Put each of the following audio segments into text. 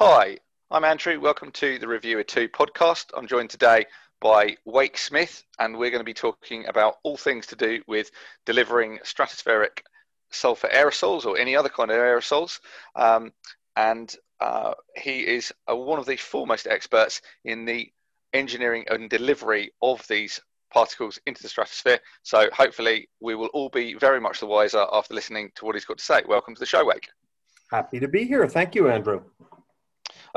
Hi, I'm Andrew. Welcome to the Reviewer 2 podcast. I'm joined today by Wake Smith, and we're going to be talking about all things to do with delivering stratospheric sulfur aerosols or any other kind of aerosols. Um, and uh, he is uh, one of the foremost experts in the engineering and delivery of these particles into the stratosphere. So hopefully we will all be very much the wiser after listening to what he's got to say. Welcome to the show, Wake. Happy to be here. Thank you, Andrew.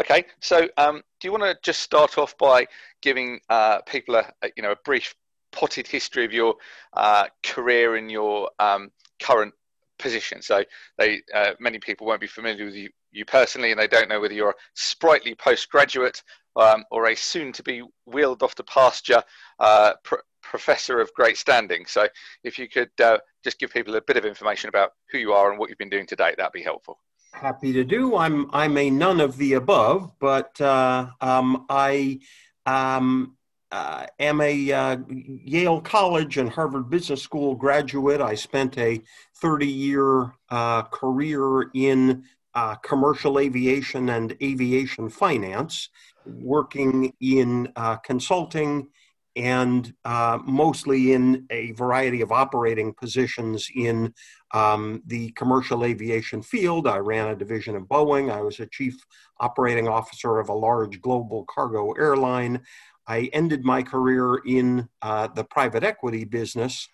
Okay, so um, do you want to just start off by giving uh, people a, a, you know a brief potted history of your uh, career and your um, current position? So they uh, many people won't be familiar with you, you personally, and they don't know whether you're a sprightly postgraduate um, or a soon-to-be wheeled off to pasture uh, pr- professor of great standing. So if you could uh, just give people a bit of information about who you are and what you've been doing to date, that'd be helpful. Happy to do. I'm I'm a none of the above, but uh, um, I um, uh, am a uh, Yale College and Harvard Business School graduate. I spent a 30 year uh, career in uh, commercial aviation and aviation finance, working in uh, consulting and uh, mostly in a variety of operating positions in um, the commercial aviation field. I ran a division of Boeing. I was a chief operating officer of a large global cargo airline. I ended my career in uh, the private equity business,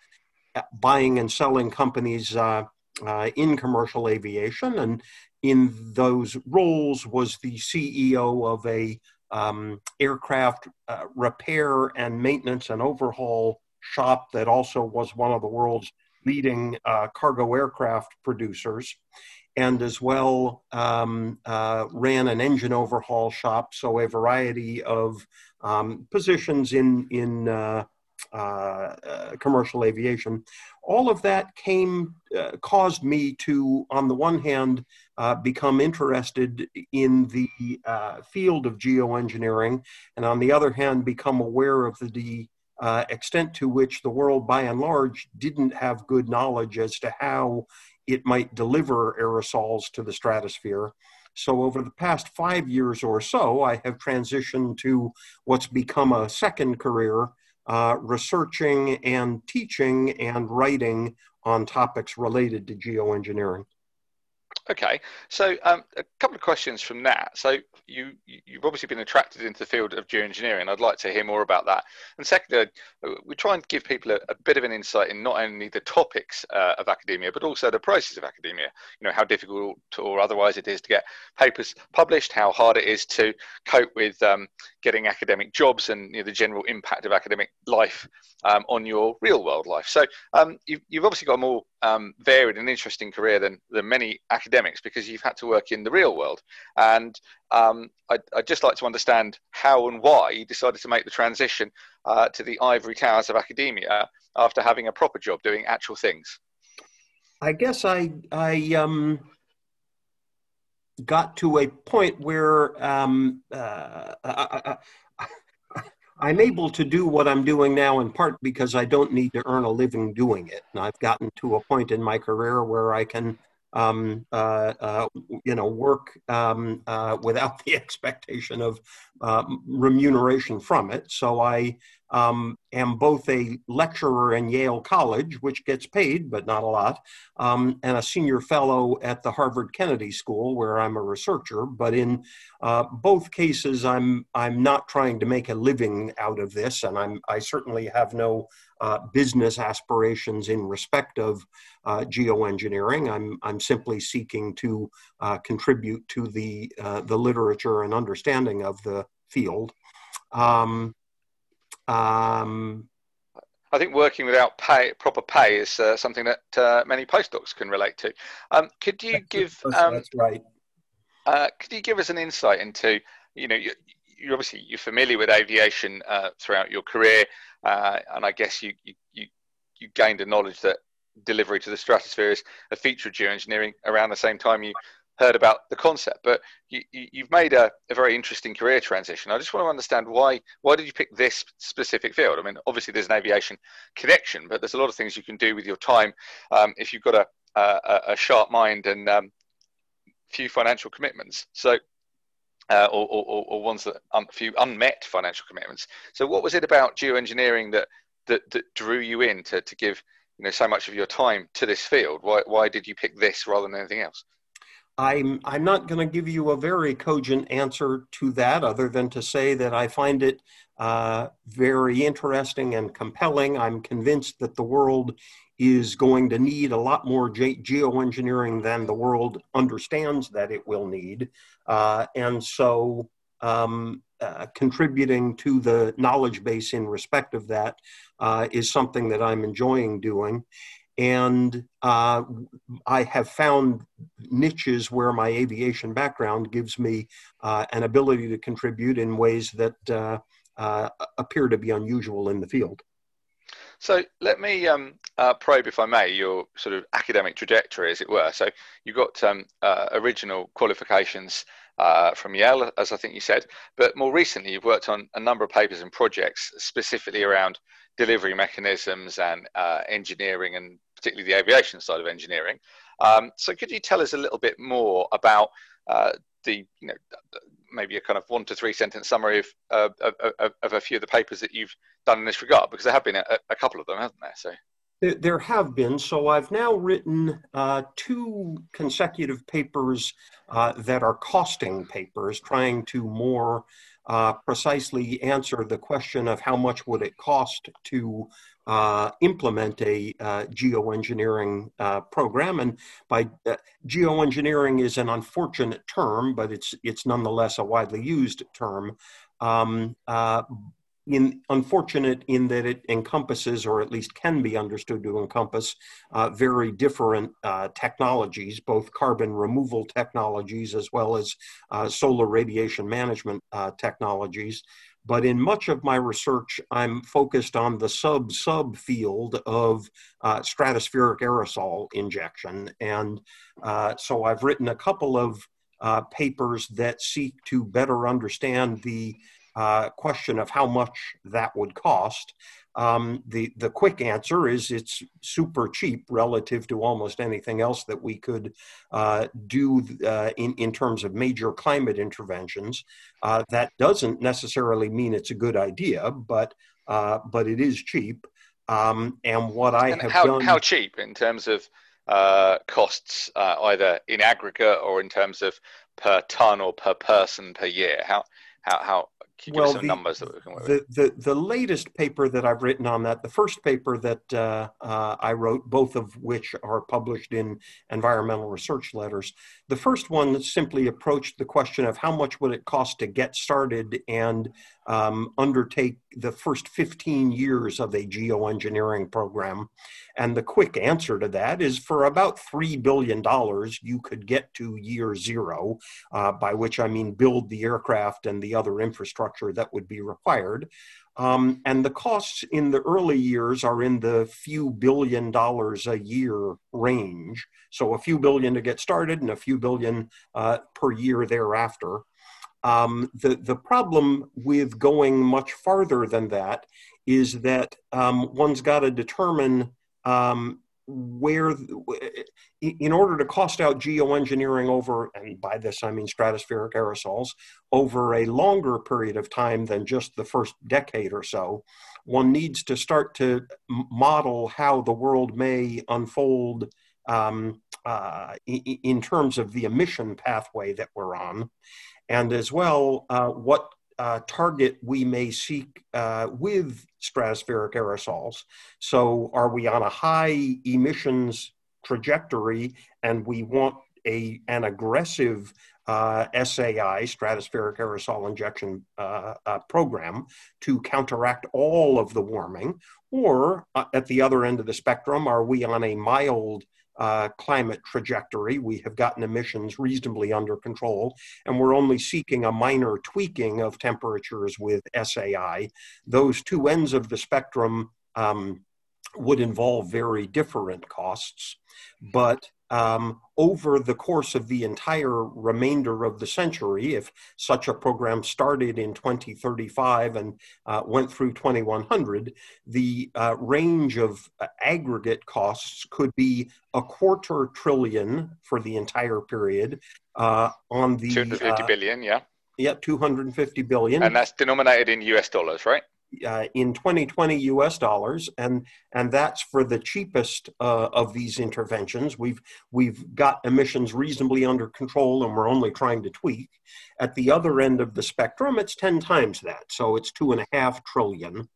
uh, buying and selling companies uh, uh, in commercial aviation. And in those roles was the CEO of a um, aircraft uh, repair and maintenance and overhaul shop that also was one of the world's leading uh, cargo aircraft producers, and as well um, uh, ran an engine overhaul shop. So a variety of um, positions in in uh, commercial aviation. All of that came, uh, caused me to, on the one hand, uh, become interested in the uh, field of geoengineering, and on the other hand, become aware of the uh, extent to which the world by and large didn't have good knowledge as to how it might deliver aerosols to the stratosphere. So, over the past five years or so, I have transitioned to what's become a second career, uh, researching and teaching and writing on topics related to geoengineering. Okay, so um, a couple of questions from that. So you you've obviously been attracted into the field of geoengineering. I'd like to hear more about that. And secondly, uh, we try and give people a, a bit of an insight in not only the topics uh, of academia, but also the process of academia. You know how difficult or otherwise it is to get papers published, how hard it is to cope with um, getting academic jobs, and you know, the general impact of academic life um, on your real world life. So um, you've, you've obviously got a more um, varied and interesting career than, than many academics because you've had to work in the real world. And um, I'd, I'd, just like to understand how and why you decided to make the transition uh, to the ivory towers of academia after having a proper job doing actual things. I guess I, I um, got to a point where um, uh, I, I'm able to do what I'm doing now in part because I don't need to earn a living doing it. And I've gotten to a point in my career where I can, um, uh, uh, you know, work um, uh, without the expectation of um, remuneration from it. So I um, am both a lecturer in Yale College, which gets paid, but not a lot, um, and a senior fellow at the Harvard Kennedy School, where I'm a researcher. But in uh, both cases, I'm I'm not trying to make a living out of this, and I'm I certainly have no uh, business aspirations in respect of uh, geoengineering. I'm I'm simply seeking to uh, contribute to the uh, the literature and understanding of the field. Um, um, I think working without pay, proper pay is uh, something that uh, many postdocs can relate to. Um, could you give? Um, that's right. Uh, could you give us an insight into? You know, you, are obviously you're familiar with aviation uh, throughout your career, uh, and I guess you, you you gained a knowledge that delivery to the stratosphere is a feature of geoengineering around the same time you heard about the concept, but you, have made a, a, very interesting career transition. I just want to understand why why did you pick this specific field? I mean, obviously there's an aviation connection, but there's a lot of things you can do with your time um, if you've got a, a, a sharp mind and um, few financial commitments. So, uh, or, or, or, ones that a few unmet financial commitments. So, what was it about geoengineering that that, that drew you in to, to give you know so much of your time to this field? Why why did you pick this rather than anything else? I'm I'm not going to give you a very cogent answer to that, other than to say that I find it uh, very interesting and compelling. I'm convinced that the world is going to need a lot more ge- geoengineering than the world understands that it will need, uh, and so um, uh, contributing to the knowledge base in respect of that uh, is something that I'm enjoying doing. And uh, I have found niches where my aviation background gives me uh, an ability to contribute in ways that uh, uh, appear to be unusual in the field. So let me um, uh, probe, if I may, your sort of academic trajectory, as it were. So you got um, uh, original qualifications uh, from Yale, as I think you said, but more recently you've worked on a number of papers and projects specifically around delivery mechanisms and uh, engineering and particularly the aviation side of engineering. Um, so could you tell us a little bit more about uh, the, you know, maybe a kind of one to three sentence summary of, uh, of, of, a few of the papers that you've done in this regard? Because there have been a, a couple of them, hasn't there? So. There have been. So I've now written uh, two consecutive papers uh, that are costing papers, trying to more uh, precisely answer the question of how much would it cost to uh, implement a uh, geoengineering uh, program. And by uh, geoengineering is an unfortunate term, but it's it's nonetheless a widely used term. Um, uh, in, unfortunate in that it encompasses, or at least can be understood to encompass, uh, very different uh, technologies, both carbon removal technologies as well as uh, solar radiation management uh, technologies. But in much of my research, I'm focused on the sub sub field of uh, stratospheric aerosol injection. And uh, so I've written a couple of papers that seek to better understand the uh, question of how much that would cost. Um, the the quick answer is it's super cheap relative to almost anything else that we could uh, do uh, in in terms of major climate interventions. Uh, that doesn't necessarily mean it's a good idea, but uh, but it is cheap. Um, and what I and have how, done how cheap in terms of uh, costs, either in aggregate or in terms of per ton or per person per year. How how how can you well, give us some the, numbers that we can work the, with? The, the latest paper that I've written on that, the first paper that uh, uh, I wrote, both of which are published in environmental research letters, the first one simply approached the question of how much would it cost to get started and um, undertake the first 15 years of a geoengineering program. And the quick answer to that is for about $3 billion, you could get to year zero, uh, by which I mean build the aircraft and the other infrastructure that would be required. Um, and the costs in the early years are in the few billion dollars a year range. So a few billion to get started and a few billion uh, per year thereafter. Um, the, the problem with going much farther than that is that um, one's got to determine um, where, in order to cost out geoengineering over, and by this I mean stratospheric aerosols, over a longer period of time than just the first decade or so, one needs to start to model how the world may unfold um, uh, in terms of the emission pathway that we're on, and as well uh, what uh, target we may seek uh, with stratospheric aerosols. So, are we on a high emissions trajectory and we want a, an aggressive uh, SAI, stratospheric aerosol injection uh, uh, program, to counteract all of the warming? Or uh, at the other end of the spectrum, are we on a mild uh, climate trajectory. We have gotten emissions reasonably under control, and we're only seeking a minor tweaking of temperatures with SAI. Those two ends of the spectrum um, would involve very different costs, but um, over the course of the entire remainder of the century, if such a program started in 2035 and uh, went through 2100, the uh, range of uh, aggregate costs could be a quarter trillion for the entire period. Uh, on the 250 uh, billion, yeah. Yeah, 250 billion. And that's denominated in US dollars, right? Uh, in 2020 US dollars, and and that's for the cheapest uh, of these interventions. We've we've got emissions reasonably under control, and we're only trying to tweak. At the other end of the spectrum, it's 10 times that, so it's two and a half trillion.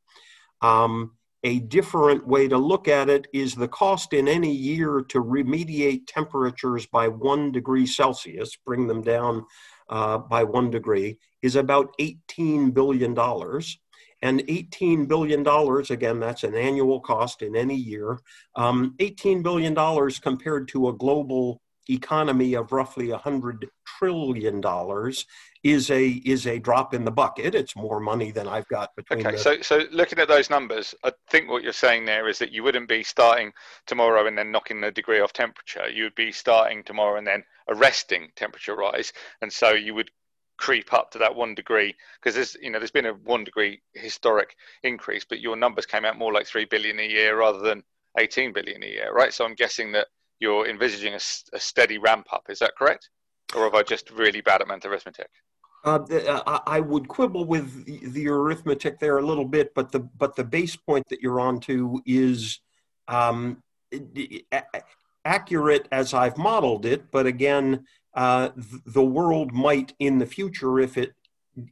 Um, a different way to look at it is the cost in any year to remediate temperatures by one degree Celsius, bring them down uh, by one degree, is about $18 billion. And $18 billion, again, that's an annual cost in any year. Um, $18 billion compared to a global economy of roughly $100 trillion is a is a drop in the bucket. It's more money than I've got between. Okay, the... so so looking at those numbers, I think what you're saying there is that you wouldn't be starting tomorrow and then knocking the degree off temperature. You would be starting tomorrow and then arresting temperature rise, and so you would creep up to that one degree because there's you know there's been a one degree historic increase, but your numbers came out more like three billion a year rather than 18 billion a year, right? So I'm guessing that you're envisaging a, a steady ramp up. Is that correct? Or have I just really bad at mental arithmetic? Uh, uh I would quibble with the arithmetic there a little bit, but the but the base point that you're on to is um, accurate as I've modeled it. But again, uh, the world might in the future, if it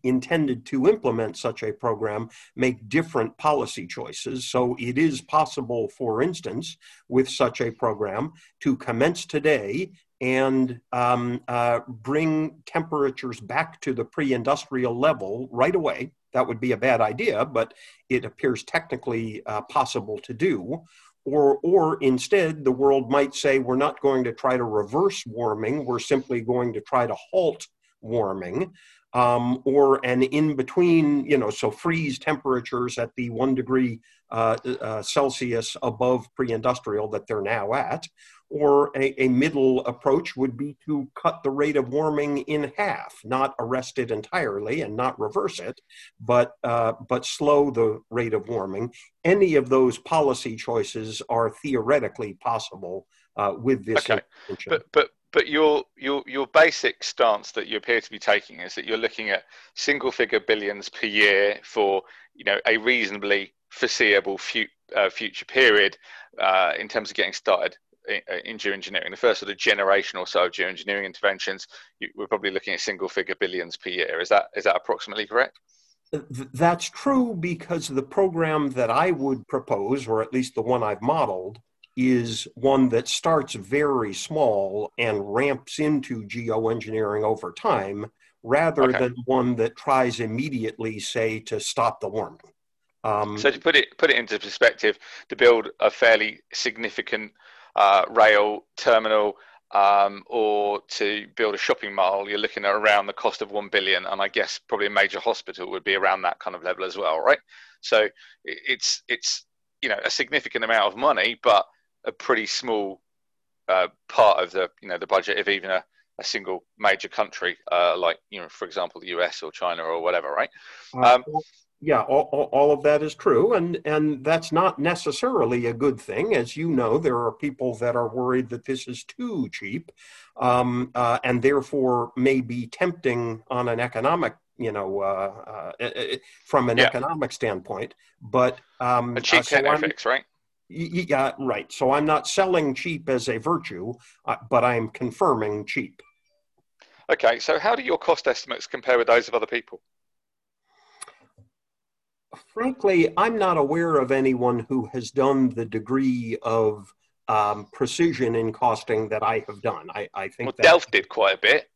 intended to implement such a program, make different policy choices. So it is possible, for instance, with such a program to commence today and um, uh, bring temperatures back to the pre industrial level right away. That would be a bad idea, but it appears technically uh, possible to do. Or, or instead, the world might say, we're not going to try to reverse warming, we're simply going to try to halt warming. Um, or an in between, you know, so freeze temperatures at the one degree uh, uh, Celsius above pre industrial that they're now at, or a, a, middle approach would be to cut the rate of warming in half, not arrest it entirely and not reverse it, but uh, but slow the rate of warming. Any of those policy choices are theoretically possible uh, with this. Okay, but but but your your your basic stance that you appear to be taking is that you're looking at single figure billions per year for you know a reasonably foreseeable future, uh, future period uh, in terms of getting started in geoengineering, the first sort of generation or so of geoengineering interventions, you, we're probably looking at single figure billions per year. Is that is that approximately correct? That's true because the program that I would propose, or at least the one I've modeled, is one that starts very small and ramps into geoengineering over time rather okay. than one that tries immediately, say, to stop the warming. Um, so to put it put it into perspective, to build a fairly significant uh, rail terminal um, or to build a shopping mall, you're looking at around the cost of one billion, and I guess probably a major hospital would be around that kind of level as well, right? So it's it's you know a significant amount of money, but a pretty small uh, part of the you know the budget of even a, a single major country uh, like you know for example the US or China or whatever, right? Uh, um, yeah, all, all, of that is true, and and that's not necessarily a good thing. As you know, there are people that are worried that this is too cheap, um, uh, and therefore may be tempting on an economic, you know, uh, uh, from an yeah. economic standpoint. But um, a cheap uh, so fix, right? Yeah, right. So I'm not selling cheap as a virtue, uh, but I'm confirming cheap. Okay, so how do your cost estimates compare with those of other people? Frankly, I'm not aware of anyone who has done the degree of um, precision in costing that I have done. I, I think well, Delft did quite a bit.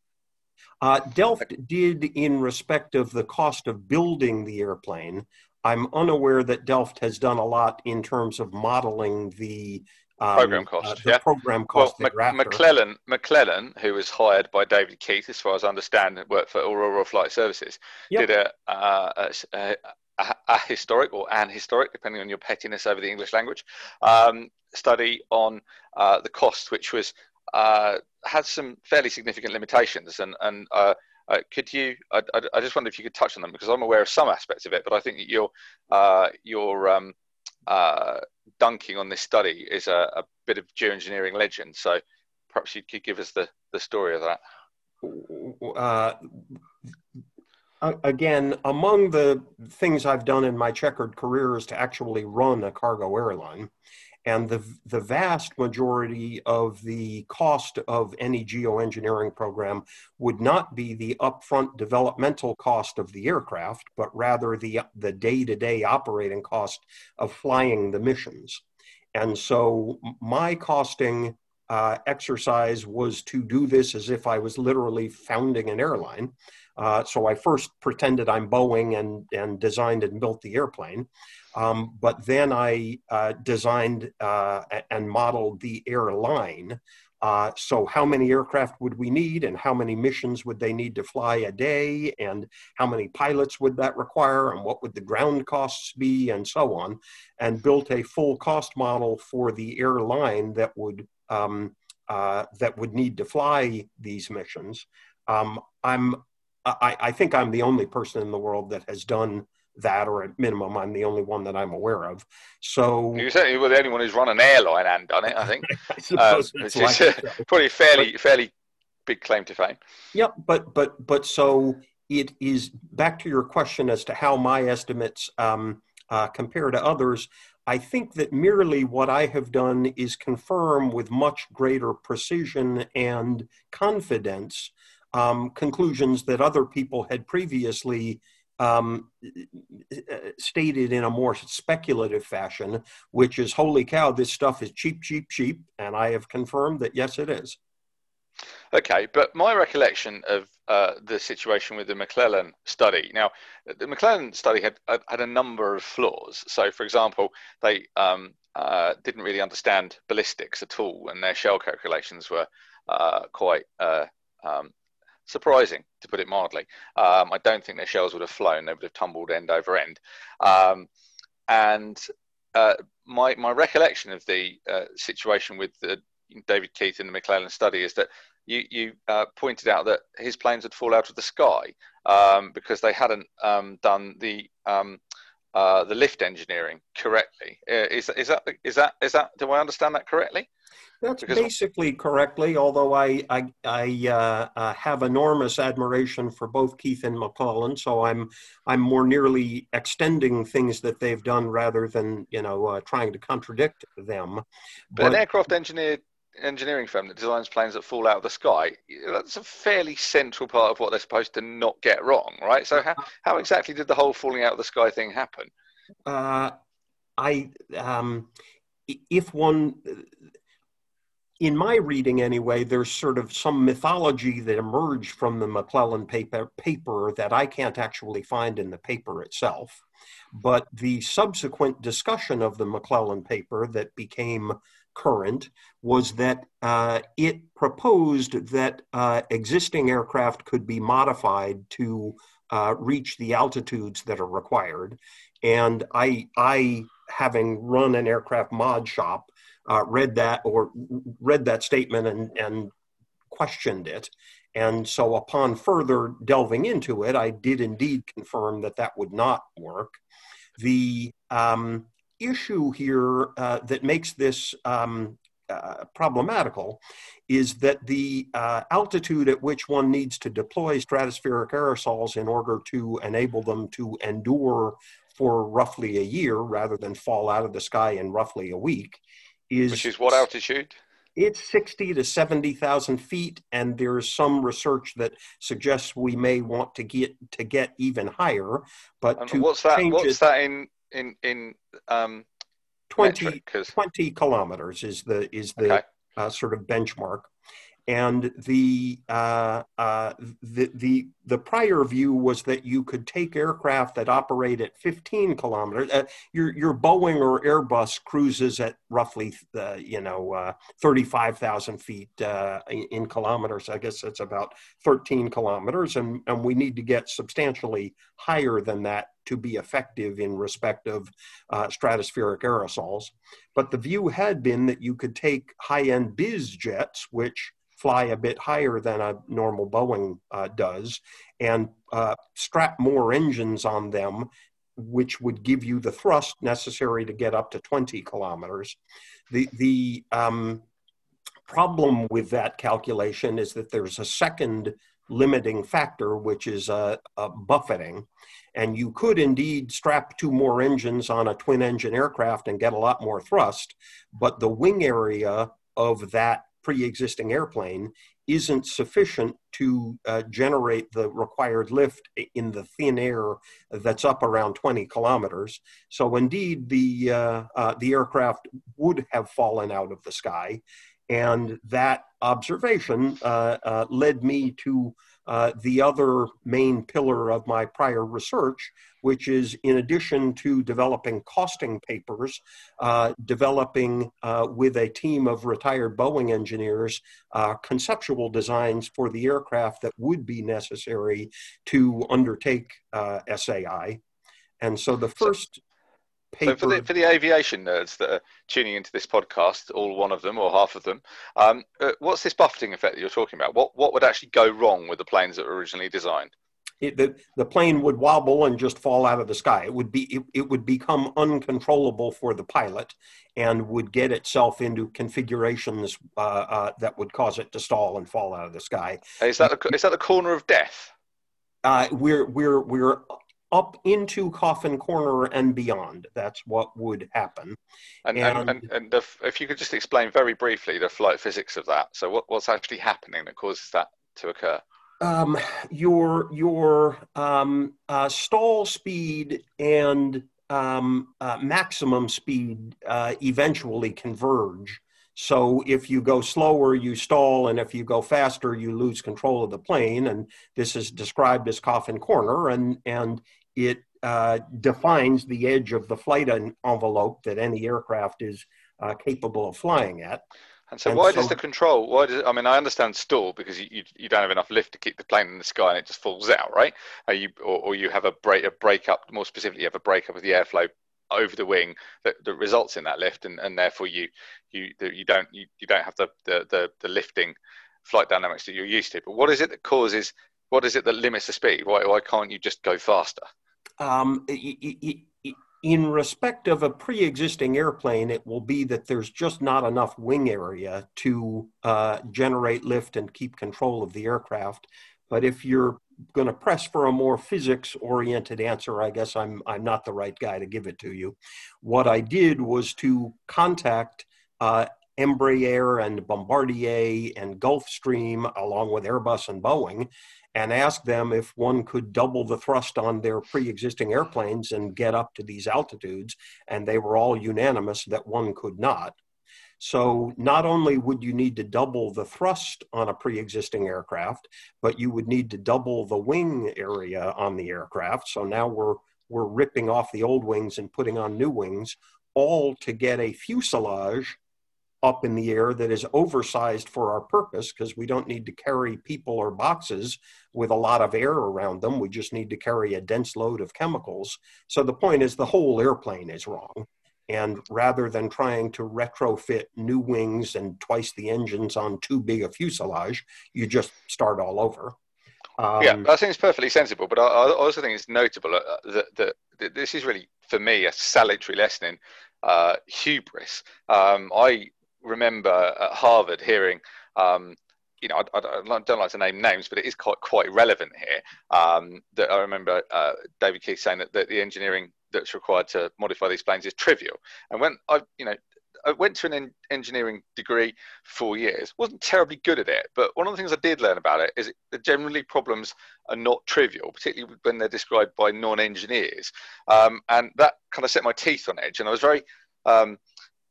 Uh, Delft did in respect of the cost of building the airplane. I'm unaware that Delft has done a lot in terms of modeling the um, program cost. Uh, yeah. program cost. Well, McClellan, McClellan, who was hired by David Keith, as far as I understand, worked for Aurora Flight Services, yep. did a, uh, a, a, historic or an historic, depending on your pettiness over the English language, um, study on uh, the cost, which was uh, had some fairly significant limitations. And, and uh, uh could you? I, I, just wonder if you could touch on them because I'm aware of some aspects of it, but I think that your uh, your um, uh, dunking on this study is a, a bit of geoengineering legend. So perhaps you could give us the, the story of that. Again, among the things I've done in my checkered career is to actually run a cargo airline. And the, the vast majority of the cost of any geoengineering program would not be the upfront developmental cost of the aircraft, but rather the, the day-to-day operating cost of flying the missions. And so my costing uh, exercise was to do this as if I was literally founding an airline. Uh, so I first pretended I'm Boeing and, and designed and built the airplane. Um, but then I uh, designed uh, and modeled the airline. Uh, so, how many aircraft would we need, and how many missions would they need to fly a day, and how many pilots would that require, and what would the ground costs be, and so on, and built a full cost model for the airline that would um, uh, that would need to fly these missions. Um, I'm I, I think I'm the only person in the world that has done that, or at minimum, I'm the only one that I'm aware of. So you're certainly were the only one who's run an airline and done it. I think, I um, which is uh, probably fairly but, fairly big claim to fame. Yeah, but but but so it is back to your question as to how my estimates um, uh, compare to others. I think that merely what I have done is confirm with much greater precision and confidence um, conclusions that other people had previously um, stated in a more speculative fashion, which is, holy cow, this stuff is cheap, cheap, cheap. And I have confirmed that, yes, it is. Okay, but my recollection of uh, the situation with the McClellan study. Now, the McClellan study had had a number of flaws. So, for example, they um, uh, didn't really understand ballistics at all, and their shell calculations were uh, quite uh, um, surprising, to put it mildly. Um, I don't think their shells would have flown; they would have tumbled end over end. Um, and uh, my my recollection of the uh, situation with the David Keith in the McClellan study is that you you uh, pointed out that his planes would fall out of the sky um, because they hadn't um, done the um, uh, the lift engineering correctly. Uh, is is that is that is that do I understand that correctly? That's because basically correctly, although I I, I uh, uh, have enormous admiration for both Keith and McClellan, so I'm I'm more nearly extending things that they've done rather than you know uh, trying to contradict them. But, but an aircraft engineer engineering firm that designs planes that fall out of the sky, that's a fairly central part of what they're supposed to not get wrong, right? So how, how exactly did the whole falling out of the sky thing happen? Uh, I um, if one in my reading anyway, there's sort of some mythology that emerged from the McClellan paper, paper that I can't actually find in the paper itself. But the subsequent discussion of the McClellan paper that became current was that uh, it proposed that uh, existing aircraft could be modified to uh, reach the altitudes that are required. And I, I, having run an aircraft mod shop, uh, read that or read that statement and, and questioned it. And so, upon further delving into it, I did indeed confirm that that would not work. The um, issue here uh, that makes this um, uh, problematical is that the uh, altitude at which one needs to deploy stratospheric aerosols in order to enable them to endure for roughly a year rather than fall out of the sky in roughly a week is which is what altitude? It's 60 to 70,000 feet, and there's some research that suggests we may want to get to get even higher. But and what's that? What's it, that in in in um, 20, metric, 20 kilometers is the is the okay. uh, sort of benchmark and the, uh, uh, the the the prior view was that you could take aircraft that operate at 15 kilometers. Uh, your your Boeing or Airbus cruises at roughly uh, you know uh, 35,000 feet uh, in, kilometers. I guess that's about 13 kilometers, and and we need to get substantially higher than that to be effective in respect of stratospheric aerosols. But the view had been that you could take high-end biz jets, which fly a bit higher than a normal Boeing uh, does and uh, strap more engines on them, which would give you the thrust necessary to get up to 20 kilometers. The, the um, problem with that calculation is that there's a second limiting factor, which is uh, uh, buffeting. And you could indeed strap two more engines on a twin engine aircraft and get a lot more thrust, but the wing area of that pre existing airplane isn't sufficient to uh, generate the required lift in the thin air that's up around 20 kilometers. So indeed, the uh, uh, the aircraft would have fallen out of the sky, and that observation uh, uh, led me to uh, the other main pillar of my prior research, which is in addition to developing costing papers, uh, developing uh, with a team of retired Boeing engineers uh, conceptual designs for the aircraft that would be necessary to undertake SAI. And so the first paper. So for the, for the aviation nerds that are tuning into this podcast, all one of them or half of them, um, uh, what's this buffeting effect that you're talking about? What what would actually go wrong with the planes that were originally designed? It, the, the plane would wobble and just fall out of the sky. It would be it, it would become uncontrollable for the pilot and would get itself into configurations uh, uh, that would cause it to stall and fall out of the sky. Is that the, is that the corner of death? Uh, we're we're we're up into Coffin Corner and beyond. That's what would happen. And, and, and, and the, if you could just explain very briefly the flight physics of that. So, what, what's actually happening that causes that to occur? Um, your your um, uh, stall speed and um, uh, maximum speed uh, eventually converge. So if you go slower, you stall, and if you go faster, you lose control of the plane. And this is described as coffin corner. And and it uh, defines the edge of the flight envelope that any aircraft is uh, capable of flying at. And so, and why so, does the control? Why does I mean? I understand stall because you, you, you, don't have enough lift to keep the plane in the sky and it just falls out, right? Are you or, or you have a break a breakup. More specifically, you have a breakup of the airflow over the wing that, that results in that lift, and, and therefore you you you don't you, you don't have the, the the the lifting flight dynamics that you're used to. But what is it that causes? What is it that limits the speed? Why why can't you just go faster? Um, in respect of a pre-existing airplane, it will be that there's just not enough wing area to uh, generate lift and keep control of the aircraft. But if you're going to press for a more physics-oriented answer, I guess I'm I'm not the right guy to give it to you. What I did was to contact uh, Embraer and Bombardier and Gulfstream, along with Airbus and Boeing, and ask them if one could double the thrust on their pre-existing airplanes and get up to these altitudes and they were all unanimous that one could not. So not only would you need to double the thrust on a pre-existing aircraft but you would need to double the wing area on the aircraft. So now we're we're ripping off the old wings and putting on new wings all to get a fuselage up in the air that is oversized for our purpose because we don't need to carry people or boxes with a lot of air around them. We just need to carry a dense load of chemicals. So the point is the whole airplane is wrong. And rather than trying to retrofit new wings and twice the engines on too big a fuselage, you just start all over. Um, yeah, that seems perfectly sensible. But I, I also think it's notable uh, that, that, that, this is really, for me, a salutary lesson in uh, hubris. Um, I remember at Harvard hearing, um, you know, I, I, don't like to name names, but it is quite quite relevant here. Um, that I remember uh, David Keith saying that, that the engineering that's required to modify these planes is trivial. And when I, you know, I went to an en- engineering degree four years. wasn't terribly good at it, but one of the things I did learn about it is that generally problems are not trivial, particularly when they're described by non-engineers. Um, and that kind of set my teeth on edge. And I was very um,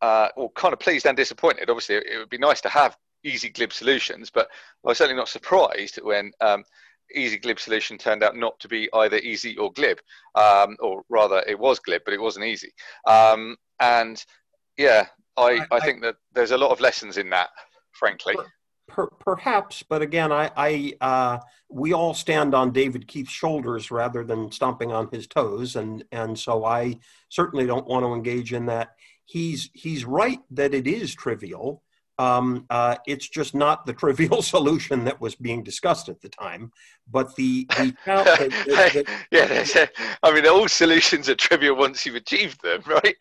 uh, well, kind of pleased and disappointed. Obviously, it would be nice to have easy glib solutions, but I was certainly not surprised when um, easy glib solution turned out not to be either easy or glib, um, or rather, it was glib, but it wasn't easy. Um, and yeah, I, I, think that there's a lot of lessons in that, frankly. Per, perhaps, but again, I, I uh, we all stand on David Keith's shoulders rather than stomping on his toes, and and so I certainly don't want to engage in that he's he's right that it is trivial, Um, uh, it's just not the trivial solution that was being discussed at the time. But the, the, the, the yeah, I mean, all solutions are trivial once you've achieved them, right?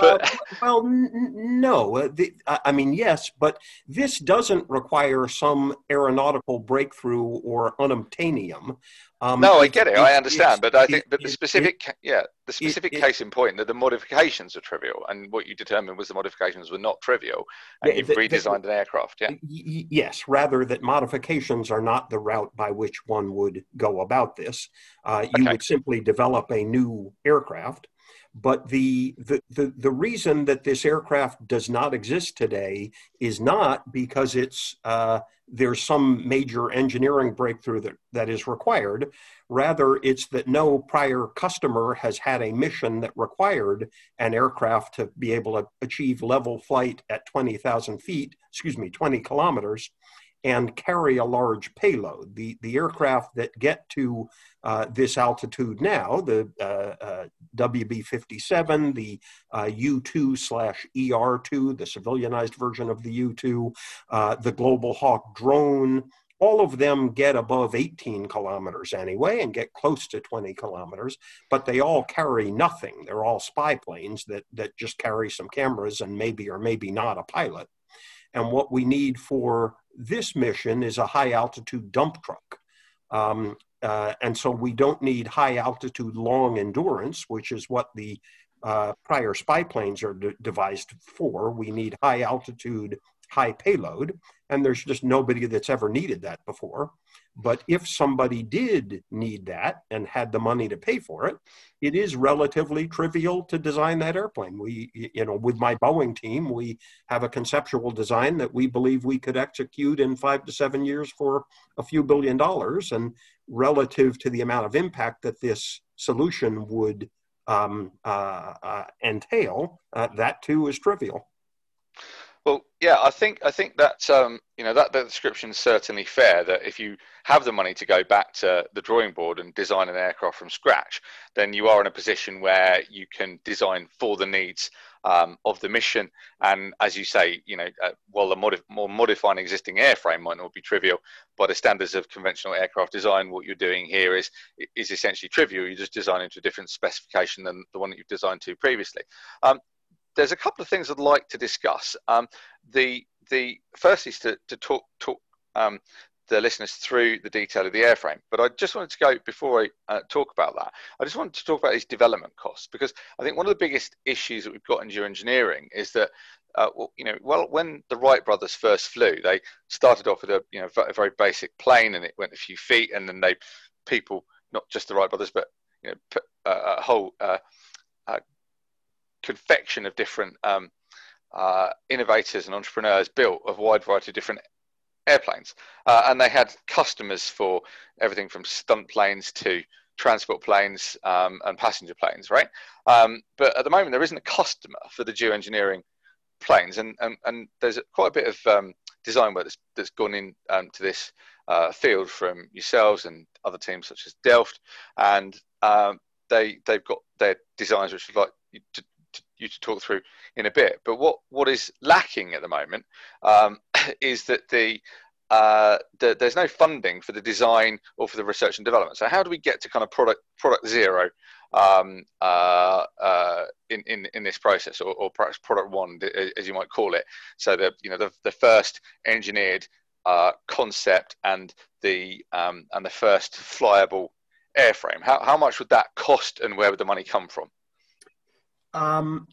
But uh, well, n- no, uh, I mean, yes, but this doesn't require some aeronautical breakthrough or unobtainium. Um, no, I get it. I understand, but I think, but the specific, it, yeah, the specific case in point that the modifications are trivial, and what you determined was the modifications were not trivial, and you've the, redesigned an aircraft. Yeah. yes, rather that modifications are not the route by which one would go about this. Uh, you okay. would simply develop a new aircraft. But the, the, the, the, reason that this aircraft does not exist today is not because it's uh, there's some major engineering breakthrough that, that is required. Rather, it's that no prior customer has had a mission that required an aircraft to be able to achieve level flight at 20,000 feet, excuse me, 20 kilometers, and carry a large payload. The, the aircraft that get to uh, this altitude now, the uh, uh, WB 57, the U 2 slash ER 2, the civilianized version of the U 2, uh, the Global Hawk drone, all of them get above 18 kilometers anyway and get close to 20 kilometers, but they all carry nothing. They're all spy planes that, that just carry some cameras and maybe or maybe not a pilot. And what we need for this mission is a high altitude dump truck. Um, uh, and so we don't need high altitude long endurance, which is what the uh, prior spy planes are de- devised for. We need high altitude, high payload, and there's just nobody that's ever needed that before. But if somebody did need that and had the money to pay for it, it is relatively trivial to design that airplane. We, you know, with my Boeing team, we have a conceptual design that we believe we could execute in five to seven years for a few billion dollars. And relative to the amount of impact that this solution would um, uh, uh, entail, uh, that too is trivial. Well, yeah, I think I think that um, you know that, that description is certainly fair. That if you have the money to go back to the drawing board and design an aircraft from scratch, then you are in a position where you can design for the needs um, of the mission. And as you say, you know, uh, while the modif- more modifying existing airframe might not be trivial, by the standards of conventional aircraft design, what you're doing here is is essentially trivial. You're just designing to a different specification than the one that you've designed to previously. Um, there's a couple of things I'd like to discuss. Um, the the first is to, to talk talk um, the listeners through the detail of the airframe. But I just wanted to go before I uh, talk about that. I just wanted to talk about these development costs because I think one of the biggest issues that we've got in geoengineering is that. Uh, well, you know, well, when the Wright brothers first flew, they started off with a you know a very basic plane, and it went a few feet, and then they people, not just the Wright brothers, but you know, a whole uh, uh confection of different um, uh, innovators and entrepreneurs built a wide variety of different airplanes. Uh, and they had customers for everything from stunt planes to transport planes um, and passenger planes, right? Um, but at the moment, there isn't a customer for the geoengineering planes. And, and, and there's quite a bit of um, design work that's, that's gone into um, this uh, field from yourselves and other teams such as Delft. And um, they, they've got their designs, which I'd like to you to talk through in a bit. But what, what is lacking at the moment um, is that the, uh, the, there's no funding for the design or for the research and development. So how do we get to kind of product product zero um, uh, uh, in, in in this process, or, or, perhaps product one, as you might call it? So the you know the, the first engineered uh, concept and the um, and the first flyable airframe. How how much would that cost, and where would the money come from? Um,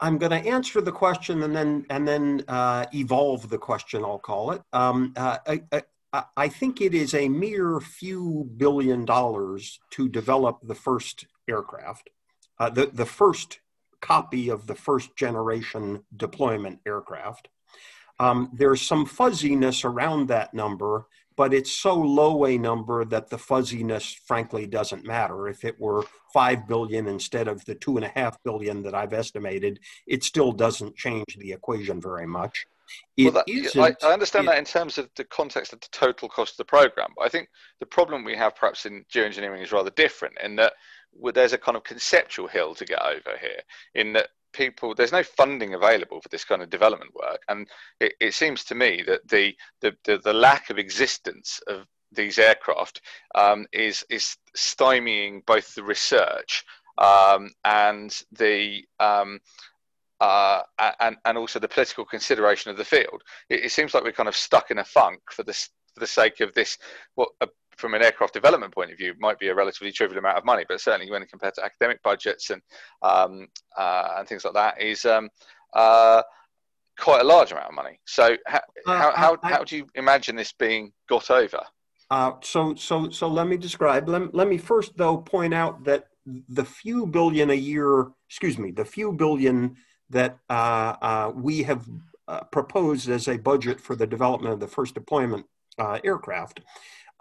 I'm going to answer the question and then and then uh, evolve the question. I'll call it. Um, uh, I, I, I, think it is a mere few billion dollars to develop the first aircraft, uh, the the first copy of the first generation deployment aircraft. Um, there's some fuzziness around that number but it's so low a number that the fuzziness frankly doesn't matter. If it were 5 billion instead of the 2.5 billion that I've estimated, it still doesn't change the equation very much. It well, that, I, I, understand it, that in terms of the context of the total cost of the program. But I think the problem we have perhaps in geoengineering is rather different in that there's a kind of conceptual hill to get over here. In that people there's no funding available for this kind of development work and it, it seems to me that the, the, the the lack of existence of these aircraft um, is is stymieing both the research um, and the um, uh, and and also the political consideration of the field. It, it, seems like we're kind of stuck in a funk for this for the sake of this what from an aircraft development point of view might be a relatively trivial amount of money, but certainly when compared to academic budgets and um, uh, and things like that is um, uh, quite a large amount of money. So how, uh, how, how, I, how, do you imagine this being got over? Uh, so so so let me describe. Let, let me first though point out that the few billion a year, excuse me, the few billion that uh, uh, we have uh, proposed as a budget for the development of the first deployment uh, aircraft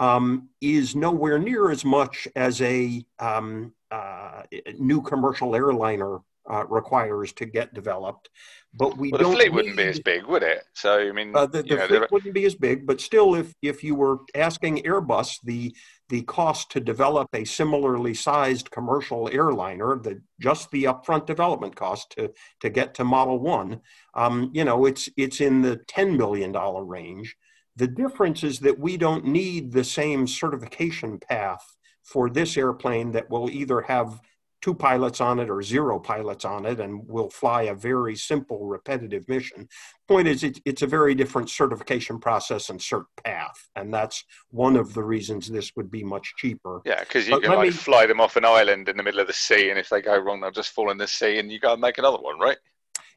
um, is nowhere near as much as a um, uh, new commercial airliner uh, requires to get developed. But we well, don't. The fleet wouldn't be as big, would it? So I mean, uh, the, the know, fleet wouldn't be as big. But still, if if you were asking Airbus the the cost to develop a similarly sized commercial airliner, the just the upfront development cost to to get to Model One, um, you know, it's it's in the ten million dollar range. The difference is that we don't need the same certification path for this airplane that will either have two pilots on it or zero pilots on it and will fly a very simple repetitive mission. Point is it, it's a very different certification process and cert path and that's one of the reasons this would be much cheaper. Yeah because you but can like me, fly them off an island in the middle of the sea and if they go wrong they'll just fall in the sea and you go and make another one right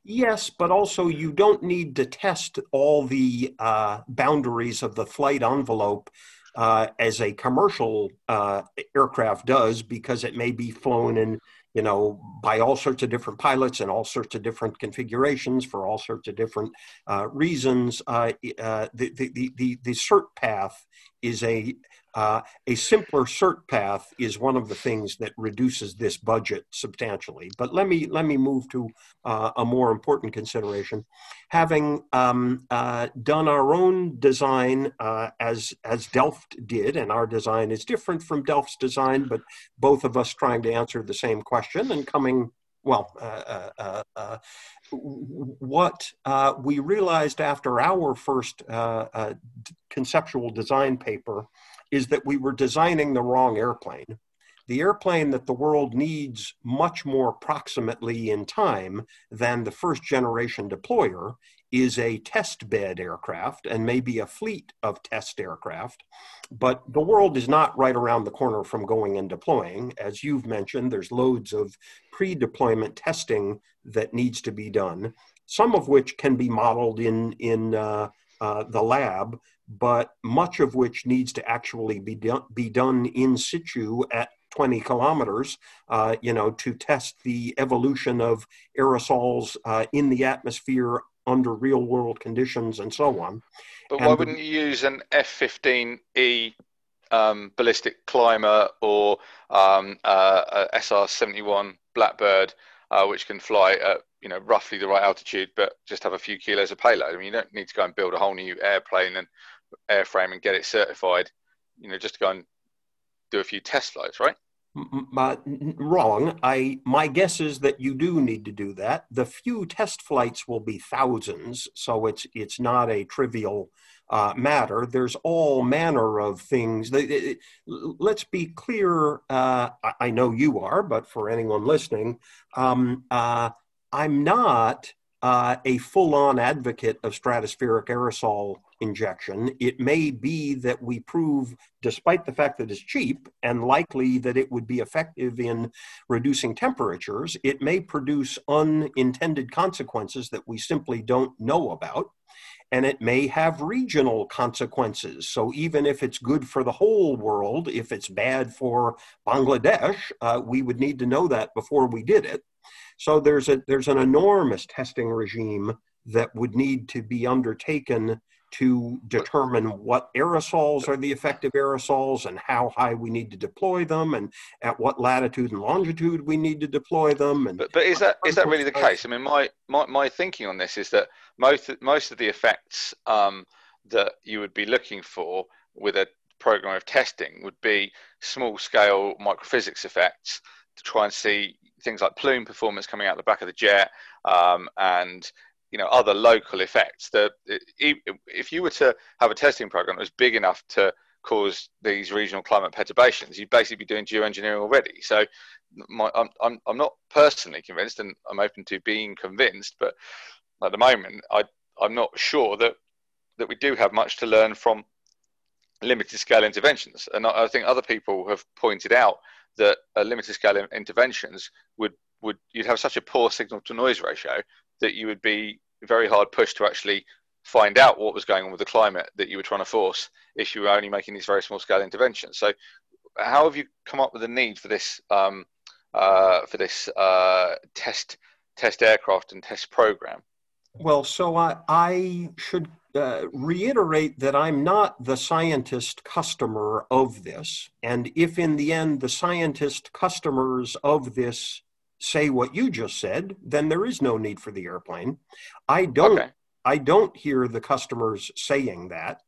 Yes, but also you don't need to test all the uh, boundaries of the flight envelope uh, as a commercial uh, aircraft does because it may be flown in you know by all sorts of different pilots and all sorts of different configurations for all sorts of different uh, reasons. Uh, uh, the, the, the, the cert path is a uh, a simpler cert path is one of the things that reduces this budget substantially. But let me let me move to uh, a more important consideration. Having um, uh, done our own design uh, as as Delft did, and our design is different from Delft's design, but both of us trying to answer the same question and coming well, uh, uh, uh, what we realized after our first conceptual design paper is that we were designing the wrong airplane. The airplane that the world needs much more proximately in time than the first generation deployer is a test bed aircraft and maybe a fleet of test aircraft. But the world is not right around the corner from going and deploying. As you've mentioned, there's loads of pre deployment testing that needs to be done, some of which can be modeled in, in uh, uh, the lab, but much of which needs to actually be, do- be done in situ at 20 kilometers, uh, you know, to test the evolution of aerosols uh, in the atmosphere under real world conditions and so on. But why wouldn't you use an F 15E um, ballistic climber or um, uh, SR 71 Blackbird, uh, which can fly at you know roughly the right altitude, but just have a few kilos of payload? I mean, you don't need to go and build a whole new airplane and airframe and get it certified, you know, just to go and do a few test flights, right? Uh, wrong. I my guess is that you do need to do that. The few test flights will be thousands, so it's it's not a trivial uh, matter. There's all manner of things. let's be clear. Uh, I know you are, but for anyone listening, um, uh, I'm not uh, a full-on advocate of stratospheric aerosol injection. It may be that we prove, despite the fact that it's cheap and likely that it would be effective in reducing temperatures, it may produce unintended consequences that we simply don't know about. And it may have regional consequences. So, even if it's good for the whole world, if it's bad for Bangladesh, uh, we would need to know that before we did it. So, there's, a, there's an enormous testing regime that would need to be undertaken to determine what aerosols are the effective aerosols and how high we need to deploy them and at what latitude and longitude we need to deploy them and but, but is that is that really the case? I mean my, my my thinking on this is that most most of the effects um, that you would be looking for with a program of testing would be small scale microphysics effects to try and see things like plume performance coming out the back of the jet, um, and you know other local effects. That if you were to have a testing program that was big enough to cause these regional climate perturbations, you'd basically be doing geoengineering already. So my, I'm, I'm, I'm not personally convinced, and I'm open to being convinced, but at the moment, I, I'm not sure that, that we do have much to learn from limited scale interventions. And I, I think other people have pointed out that a limited scale interventions would, would you'd have such a poor signal to noise ratio that you would be very hard pushed to actually find out what was going on with the climate that you were trying to force if you were only making these very small scale interventions. So, how have you come up with the need for this um, uh, for this uh, test test aircraft and test program? Well, so I, I should uh, reiterate that I'm not the scientist customer of this. And if in the end the scientist customers of this say what you just said, then there is no need for the airplane. I don't okay. I don't hear the customers saying that.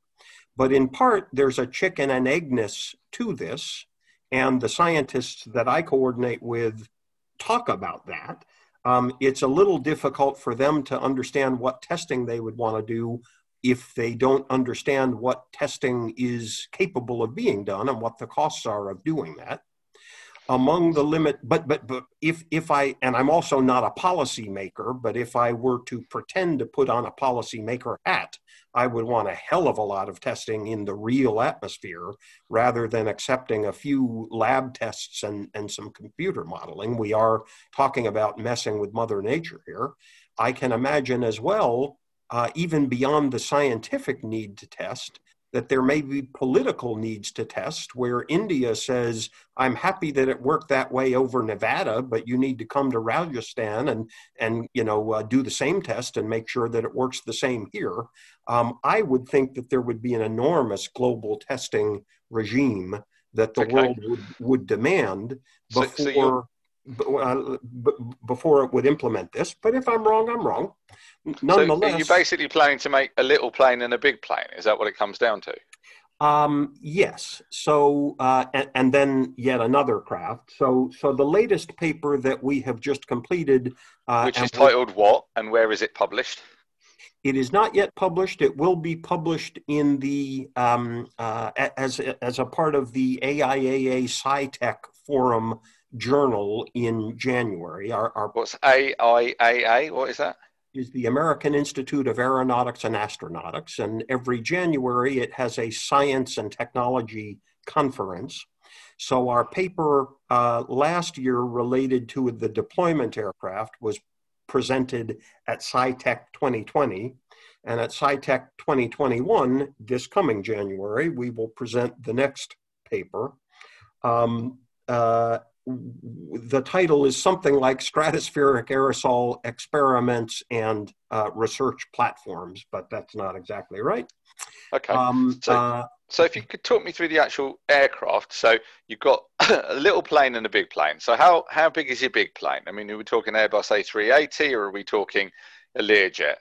But in part, there's a chicken and eggness to this. And the scientists that I coordinate with talk about that. Um, it's a little difficult for them to understand what testing they would want to do if they don't understand what testing is capable of being done and what the costs are of doing that among the limit but but but if if i and i'm also not a policy maker but if i were to pretend to put on a policy maker hat i would want a hell of a lot of testing in the real atmosphere rather than accepting a few lab tests and and some computer modeling. We are talking about messing with mother nature here. I can imagine as well uh, even beyond the scientific need to test that there may be political needs to test where India says, I'm happy that it worked that way over Nevada, but you need to come to Rajasthan and, and you know, uh, do the same test and make sure that it works the same here. Um, I would think that there would be an enormous global testing regime that the okay. world would, would demand before. So, so uh, before it would implement this. But if I'm wrong, I'm wrong. Nonetheless, so you're basically planning to make a little plane and a big plane. Is that what it comes down to? Um, yes. So, uh, and, and, then yet another craft. So, so the latest paper that we have just completed, uh, which is titled what, and where is it published? It is not yet published. It will be published in the um, uh, as as a part of the AIAA SciTech forum journal in January. Our, our what's AIAA? What is that? Is the American Institute of Aeronautics and Astronautics, and every January it has a science and technology conference. So our paper uh, last year related to the deployment aircraft was presented at SciTech 2020. And at SciTech 2021, this coming January, we will present the next paper. Um, uh, the title is something like Stratospheric Aerosol Experiments and uh, Research Platforms, but that's not exactly right. Okay. Um, so, uh, so, if you could talk me through the actual aircraft. So, you've got a little plane and a big plane. So, how, how big is your big plane? I mean, are we talking Airbus A380 or are we talking a Learjet?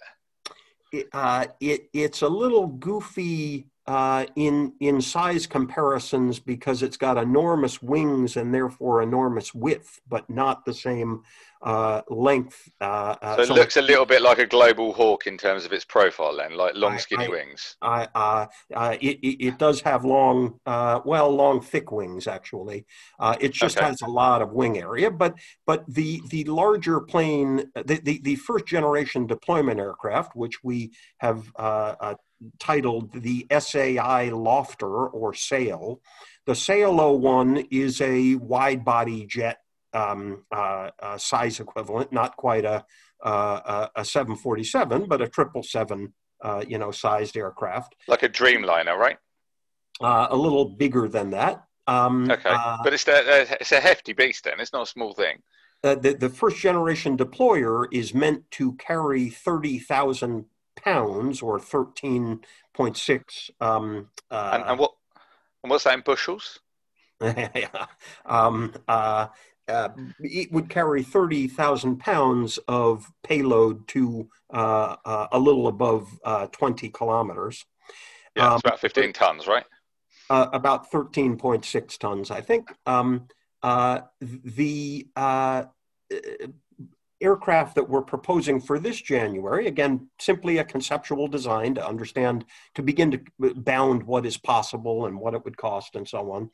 It, uh, it, it's a little goofy uh, in in size comparisons because it's got enormous wings and therefore enormous width, but not the same uh, length. Uh, uh so it looks a little bit like a global hawk in terms of its profile, then, like long, skinny I, wings. I, uh, uh, it, it, does have long, well, long, thick wings. Actually, it just okay. has a lot of wing area. But but the the larger plane, the the, the first generation deployment aircraft, which we have titled the SAI Lofter or Sail. The Sail 01 is a wide body jet um, uh, uh, size equivalent, not quite a, uh, a 747, but a 777, uh, you know, sized aircraft. Like a Dreamliner, right? Uh, a little bigger than that. Um, okay, uh, but it's, a, it's a hefty beast then. It's not a small thing. the, the first generation deployer is meant to carry 30,000 pounds or 13.6. Um, uh, and, and, what, and what's that in bushels? um, uh, uh, it would carry 30,000 pounds of payload to uh, uh, a little above uh, 20 kilometers. Yeah, it's um, about 15 tons, right? Uh, about 13.6 tons, I think. Um, uh, the aircraft that we're proposing for this January, again, simply a conceptual design to understand, to begin to bound what is possible and what it would cost and so on,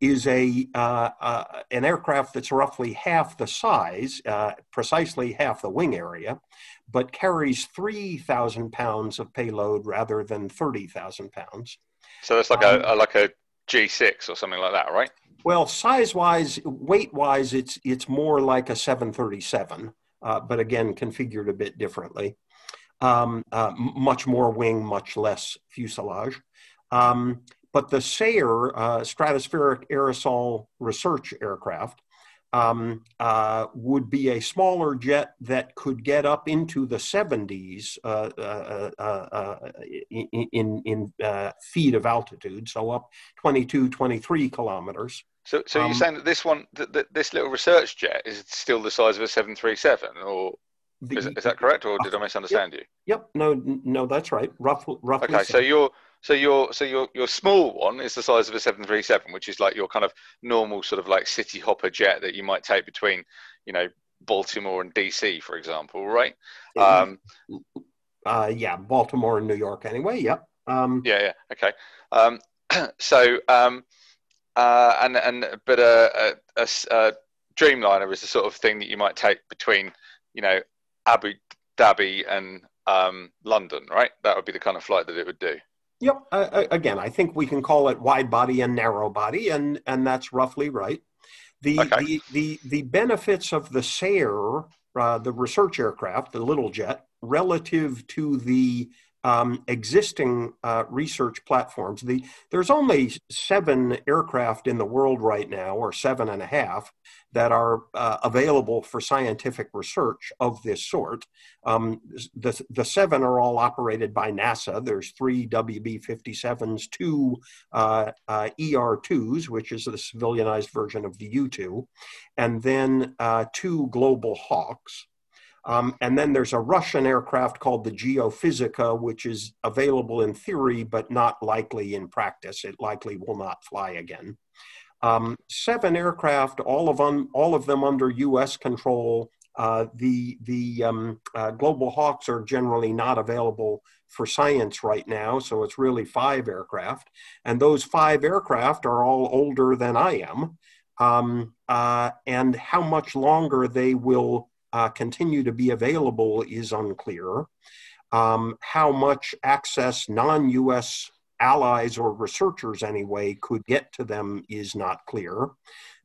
is a uh, uh, an aircraft that's roughly half the size, uh, precisely half the wing area, but carries 3,000 pounds of payload rather than 30,000 pounds. So it's like um, a, a like a G6 or something like that, right? Well, size-wise, weight-wise, it's it's more like a 737 uh, but again, configured a bit differently. Um, uh, much more wing, much less fuselage. Um, but the SARE, uh, Stratospheric Aerosol Research Aircraft, um, uh, would be a smaller jet that could get up into the 70s uh, uh, uh, uh in, in feet of altitude, so up 22, 23 kilometers. So, so um, you're saying that this one, that, that this little research jet, is still the size of a 737, or the, is, is, that correct, or did I misunderstand yep, you? Yep. No, no, that's right. Roughly. roughly okay. So your, so your, so your, your small one is the size of a 737, which is like your kind of normal sort of like city hopper jet that you might take between, you know, Baltimore and DC, for example, right? Um, uh, yeah, Baltimore and New York, anyway. Yep. Um, yeah. Yeah. Okay. Um, so. Um, uh, and and but a, a, a, Dreamliner is the sort of thing that you might take between, you know, Abu Dhabi and um, London, right? That would be the kind of flight that it would do. Yep. Uh, again, I think we can call it wide body and narrow body, and and that's roughly right. The okay. the, the the benefits of the SARE, uh, the research aircraft, the little jet, relative to the um, existing uh, research platforms. The, there's only seven aircraft in the world right now, or seven and a half, that are uh, available for scientific research of this sort. Um, the, the seven are all operated by NASA. There's three WB 57s, two uh, uh ER 2s, which is the civilianized version of the U 2, and then uh, two Global Hawks. Um, and then there's a Russian aircraft called the Geophysica, which is available in theory, but not likely in practice. It likely will not fly again. Um, seven aircraft, all of, un, all of them under U.S. control. Uh, the the um, uh, Global Hawks are generally not available for science right now, so it's really five aircraft. And those five aircraft are all older than I am. Um, uh, and how much longer they will uh, continue to be available is unclear. Um, how much access non US allies or researchers, anyway, could get to them is not clear.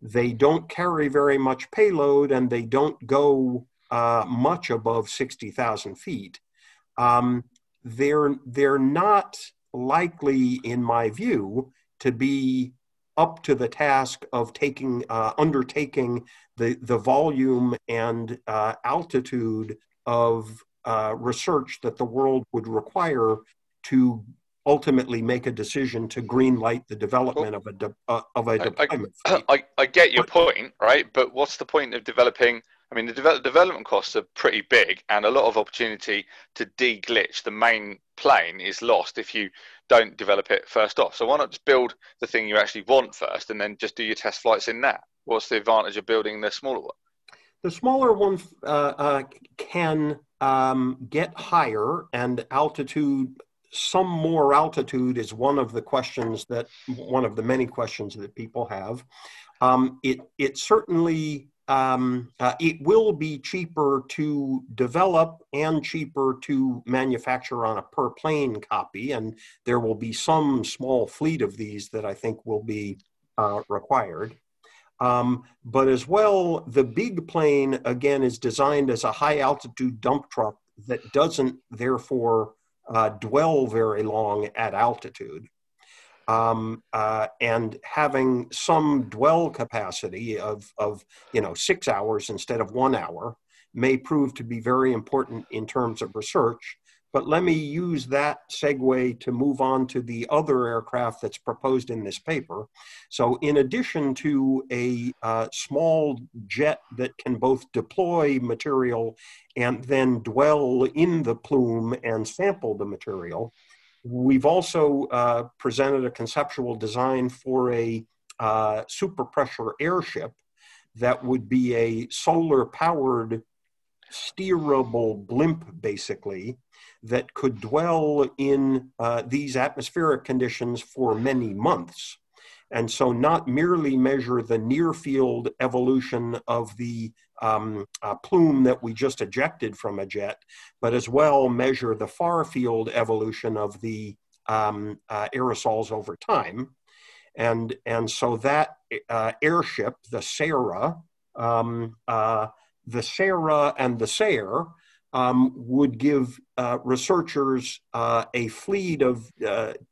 They don't carry very much payload and they don't go uh, much above 60,000 feet. Um, they're, they're not likely, in my view, to be up to the task of taking uh, undertaking the the volume and uh, altitude of uh, research that the world would require to ultimately make a decision to green light the development of a de- uh, of a deployment. I, I, I, get your point, right? But what's the point of developing? I mean, the de- development costs are pretty big, and a lot of opportunity to de-glitch the main plane is lost if you don't develop it first off. So why not just build the thing you actually want first, and then just do your test flights in that? What's the advantage of building the smaller one? The smaller one uh, uh, can um, get higher, and altitude some more altitude is one of the questions that one of the many questions that people have. Um, it it certainly um, uh, it will be cheaper to develop and cheaper to manufacture on a per plane copy, and there will be some small fleet of these that I think will be uh, required. Um, but as well, the big plane again is designed as a high altitude dump truck that doesn't therefore uh, dwell very long at altitude. Um, uh, and having some dwell capacity of, of you know six hours instead of one hour may prove to be very important in terms of research but let me use that segue to move on to the other aircraft that's proposed in this paper. So, in addition to a uh, small jet that can both deploy material and then dwell in the plume and sample the material, we've also uh, presented a conceptual design for a uh, superpressure airship that would be a solar powered steerable blimp, basically, that could dwell in uh, these atmospheric conditions for many months. And so, not merely measure the near field evolution of the um, uh, plume that we just ejected from a jet, but as well measure the far field evolution of the um, uh, aerosols over time. And, and so that uh, airship, the Sarah, um, uh, the Sarah and the SARE um, would give uh, researchers uh, a fleet of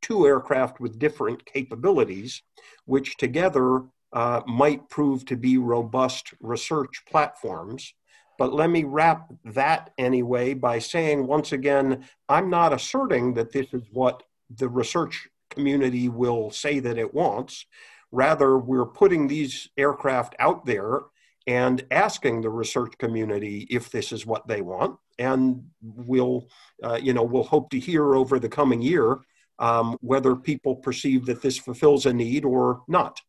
two aircraft with different capabilities, which together uh, might prove to be robust research platforms. But let me wrap that anyway by saying once again, I'm not asserting that this is what the research community will say that it wants. Rather, we're putting these aircraft out there and asking the research community if this is what they want. And we'll, uh, you know, we'll hope to hear over the coming year um, whether people perceive that this fulfills a need or not.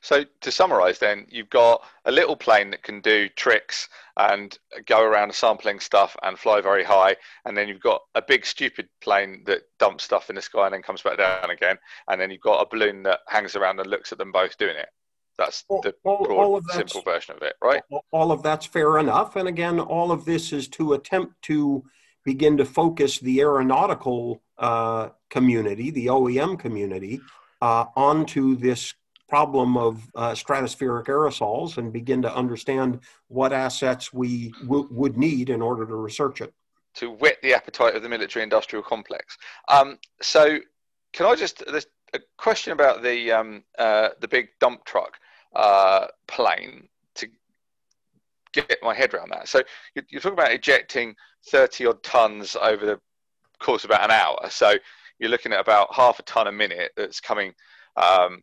So to summarize then, you've got a little plane that can do tricks and go around sampling stuff and fly very high. And then you've got a big stupid plane that dumps stuff in the sky and then comes back down again. And then you've got a balloon that hangs around and looks at them both doing it. That's the all, broad, all simple version of it, right? All of that's fair enough. And again, all of this is to attempt to begin to focus the aeronautical uh, community, the OEM community, uh, onto this problem of uh, stratospheric aerosols and begin to understand what assets we w- would need in order to research it. To whet the appetite of the military industrial complex. Um, so, can I just, there's a question about the, um, uh, the big dump truck uh, plane to get my head around that. So you're, you're talking about ejecting 30 odd tons over the course of about an hour. So you're looking at about half a ton a minute that's coming um,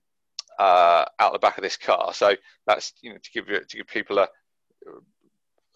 uh, out the back of this car. So that's you know to give to give people a,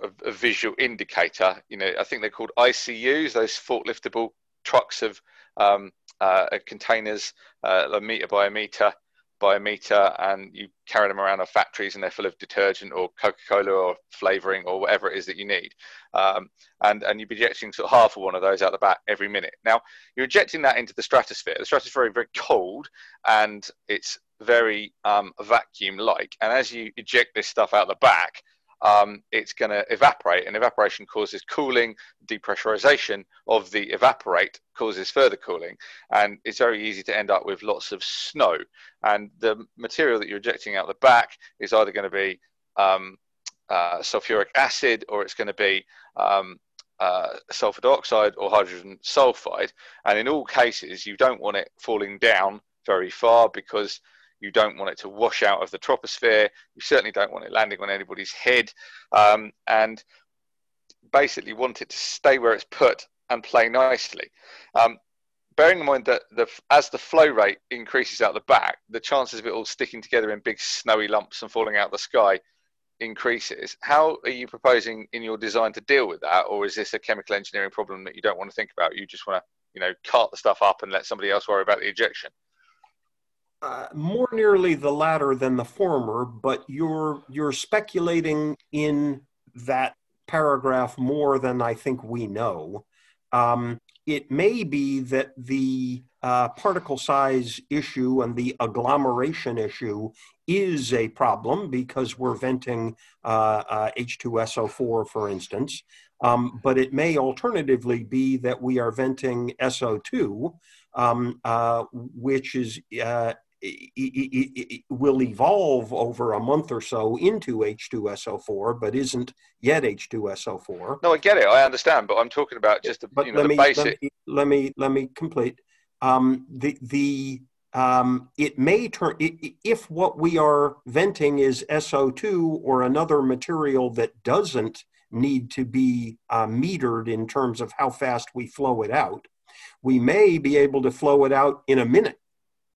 a, a visual indicator. You know, I think they're called IBCs, those forkliftable trucks of um, uh, containers, uh, a meter by a meter by a meter and you carry them around our factories and they're full of detergent or Coca-Cola or flavoring or whatever it is that you need. Um, and, and you'd be ejecting sort of half of one of those out the back every minute. Now, you're ejecting that into the stratosphere. The stratosphere is very cold and it's very um, vacuum-like. And as you eject this stuff out the back, um, it's going to evaporate, and evaporation causes cooling. Depressurization of the evaporate causes further cooling, and it's very easy to end up with lots of snow. And the material that you're ejecting out the back is either going to be um, uh, sulfuric acid or it's going to be um, uh, sulfur dioxide or hydrogen sulfide. And in all cases, you don't want it falling down very far because you don't want it to wash out of the troposphere. You certainly don't want it landing on anybody's head. Um, and basically want it to stay where it's put and play nicely. Um, bearing in mind that the, as the flow rate increases out the back, the chances of it all sticking together in big snowy lumps and falling out the sky increases. How are you proposing in your design to deal with that, or is this a chemical engineering problem that you don't want to think about? You just want to, you know, cart the stuff up and let somebody else worry about the ejection? Uh, more nearly the latter than the former, but you're you're speculating in that paragraph more than I think we know. Um, it may be that the uh, particle size issue and the agglomeration issue is a problem because we're venting uh, uh, H2SO4, for instance. Um, but it may alternatively be that we are venting SO2, um, uh, which is uh, it, it, it, will evolve over a month or so into H2SO4, but isn't yet H2SO4. No, I get it. I understand, but I'm talking about just the, you know, the me, basic. Let me, let me, let me complete. Um, the the um, it may turn if what we are venting is SO2 or another material that doesn't need to be uh, metered in terms of how fast we flow it out. We may be able to flow it out in a minute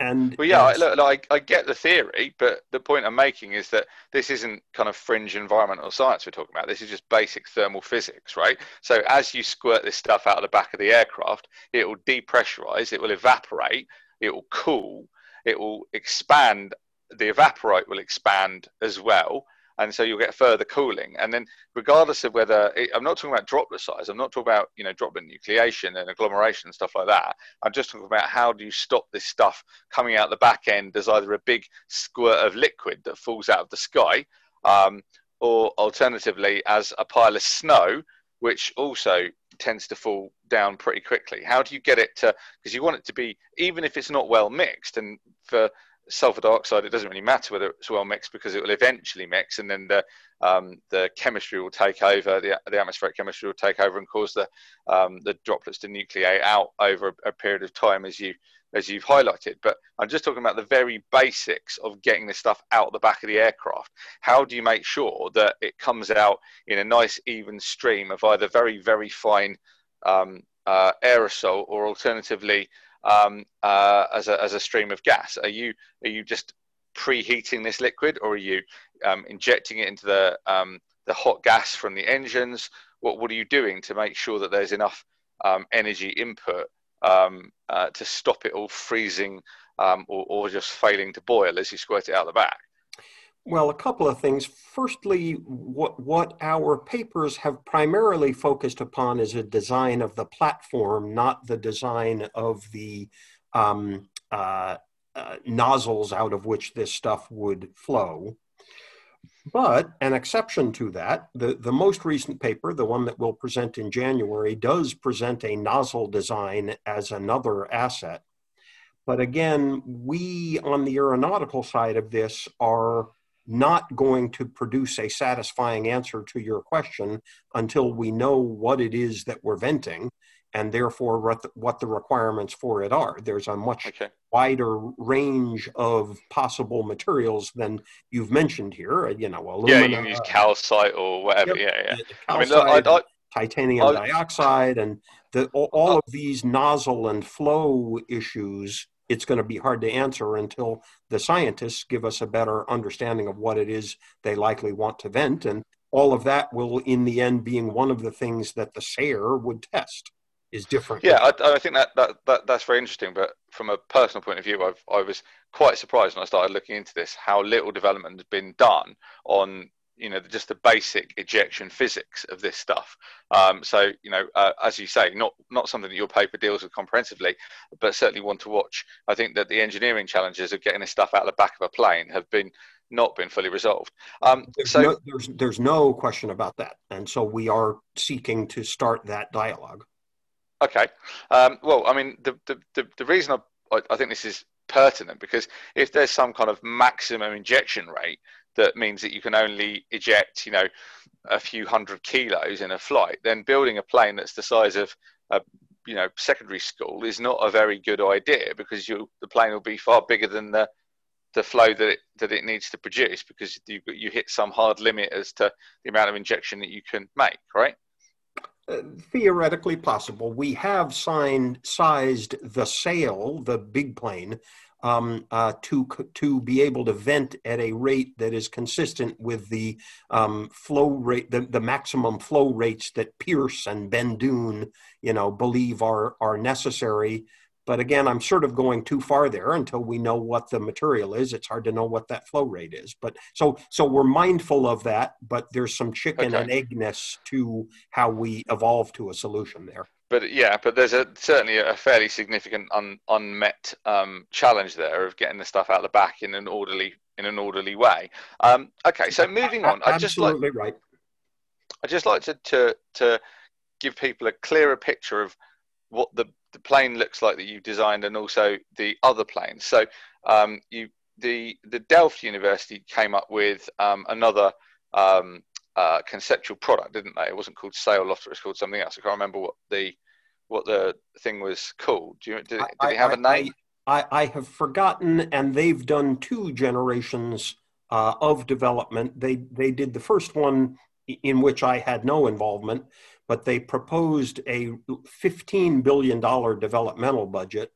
and well, yeah, look, I, I get the theory, but the point I'm making is that this isn't kind of fringe environmental science we're talking about. This is just basic thermal physics, right? So as you squirt this stuff out of the back of the aircraft, it will depressurize, it will evaporate, it will cool, it will expand. The evaporate will expand as well, and so you'll get further cooling. And then, regardless of whether I'm not talking about droplet size, I'm not talking about you know droplet nucleation and agglomeration and stuff like that. I'm just talking about how do you stop this stuff coming out the back end as either a big squirt of liquid that falls out of the sky, um, or alternatively as a pile of snow, which also tends to fall down pretty quickly. How do you get it to? Because you want it to be, even if it's not well mixed, and for sulfur dioxide, it doesn't really matter whether it's well mixed because it will eventually mix, and then the um, the chemistry will take over, the, the atmospheric chemistry will take over and cause the um, the droplets to nucleate out over a, period of time, as you as you've highlighted. But I'm just talking about the very basics of getting this stuff out the back of the aircraft. How do you make sure that it comes out in a nice even stream of either very very fine um, uh, aerosol or alternatively um, uh, as, a, as a stream of gas? Are you are you just preheating this liquid, or are you um, injecting it into the um, the hot gas from the engines? What what are you doing to make sure that there's enough um, energy input um, uh, to stop it all freezing um, or, or just failing to boil as you squirt it out the back? Well, a couple of things. Firstly, what, what our papers have primarily focused upon is a design of the platform, not the design of the um, uh, uh, nozzles out of which this stuff would flow. But an exception to that, the, the most recent paper, the one that we'll present in January, does present a nozzle design as another asset. But again, we on the aeronautical side of this are not going to produce a satisfying answer to your question until we know what it is that we're venting and therefore what the, what the requirements for it are. There's a much okay. wider range of possible materials than you've mentioned here. Uh, you know, aluminum. Yeah, you can use uh, calcite or whatever. Yep. Yeah, yeah. Calcite, I mean, look, I, I, titanium I, dioxide, and the, all of these nozzle and flow issues it's going to be hard to answer until the scientists give us a better understanding of what it is they likely want to vent. And all of that will, in the end, being one of the things that the SARE would test is different. Yeah, I, I think that, that, that that's very interesting. But from a personal point of view, I've, I was quite surprised when I started looking into this how little development has been done on you know just the basic ejection physics of this stuff. Um, so you know, uh, as you say, not not something that your paper deals with comprehensively, but certainly one to watch. I think that the engineering challenges of getting this stuff out of the back of a plane have been not been fully resolved. Um, there's so no, there's there's no question about that, and so we are seeking to start that dialogue. Okay. Um, well, I mean, the the the, the reason I, I think this is pertinent because if there's some kind of maximum injection rate that means that you can only eject, you know, a few hundred kilos in a flight, then building a plane that's the size of a you know secondary school is not a very good idea because you the plane will be far bigger than the the flow that it that it needs to produce because you you hit some hard limit as to the amount of injection that you can make, right? Uh, theoretically possible. We have signed sized the sail, the big plane, um, uh, to to be able to vent at a rate that is consistent with the um, flow rate, the, the maximum flow rates that Pierce and Bendune, you know, believe are are necessary. But again, I'm sort of going too far there until we know what the material is. It's hard to know what that flow rate is. But so so we're mindful of that, but there's some chicken okay. and eggness to how we evolve to a solution there but yeah, but there's a certainly a fairly significant un, unmet um, challenge there of getting the stuff out the back in an orderly in an orderly way. Um, okay, so moving on, I just like right. I just like to, to to give people a clearer picture of what the the plane looks like that you've designed, and also the other planes. So um, you the the Delft University came up with um, another um, uh, conceptual product, didn't they? It wasn't called Sail Lofter; it was called something else. I can't remember what the what the thing was called. Do you, did, did I, it have I, a name? I, I, have forgotten, and they've done two generations uh, of development. They they did the first one in which I had no involvement, but they proposed a fifteen billion dollar developmental budget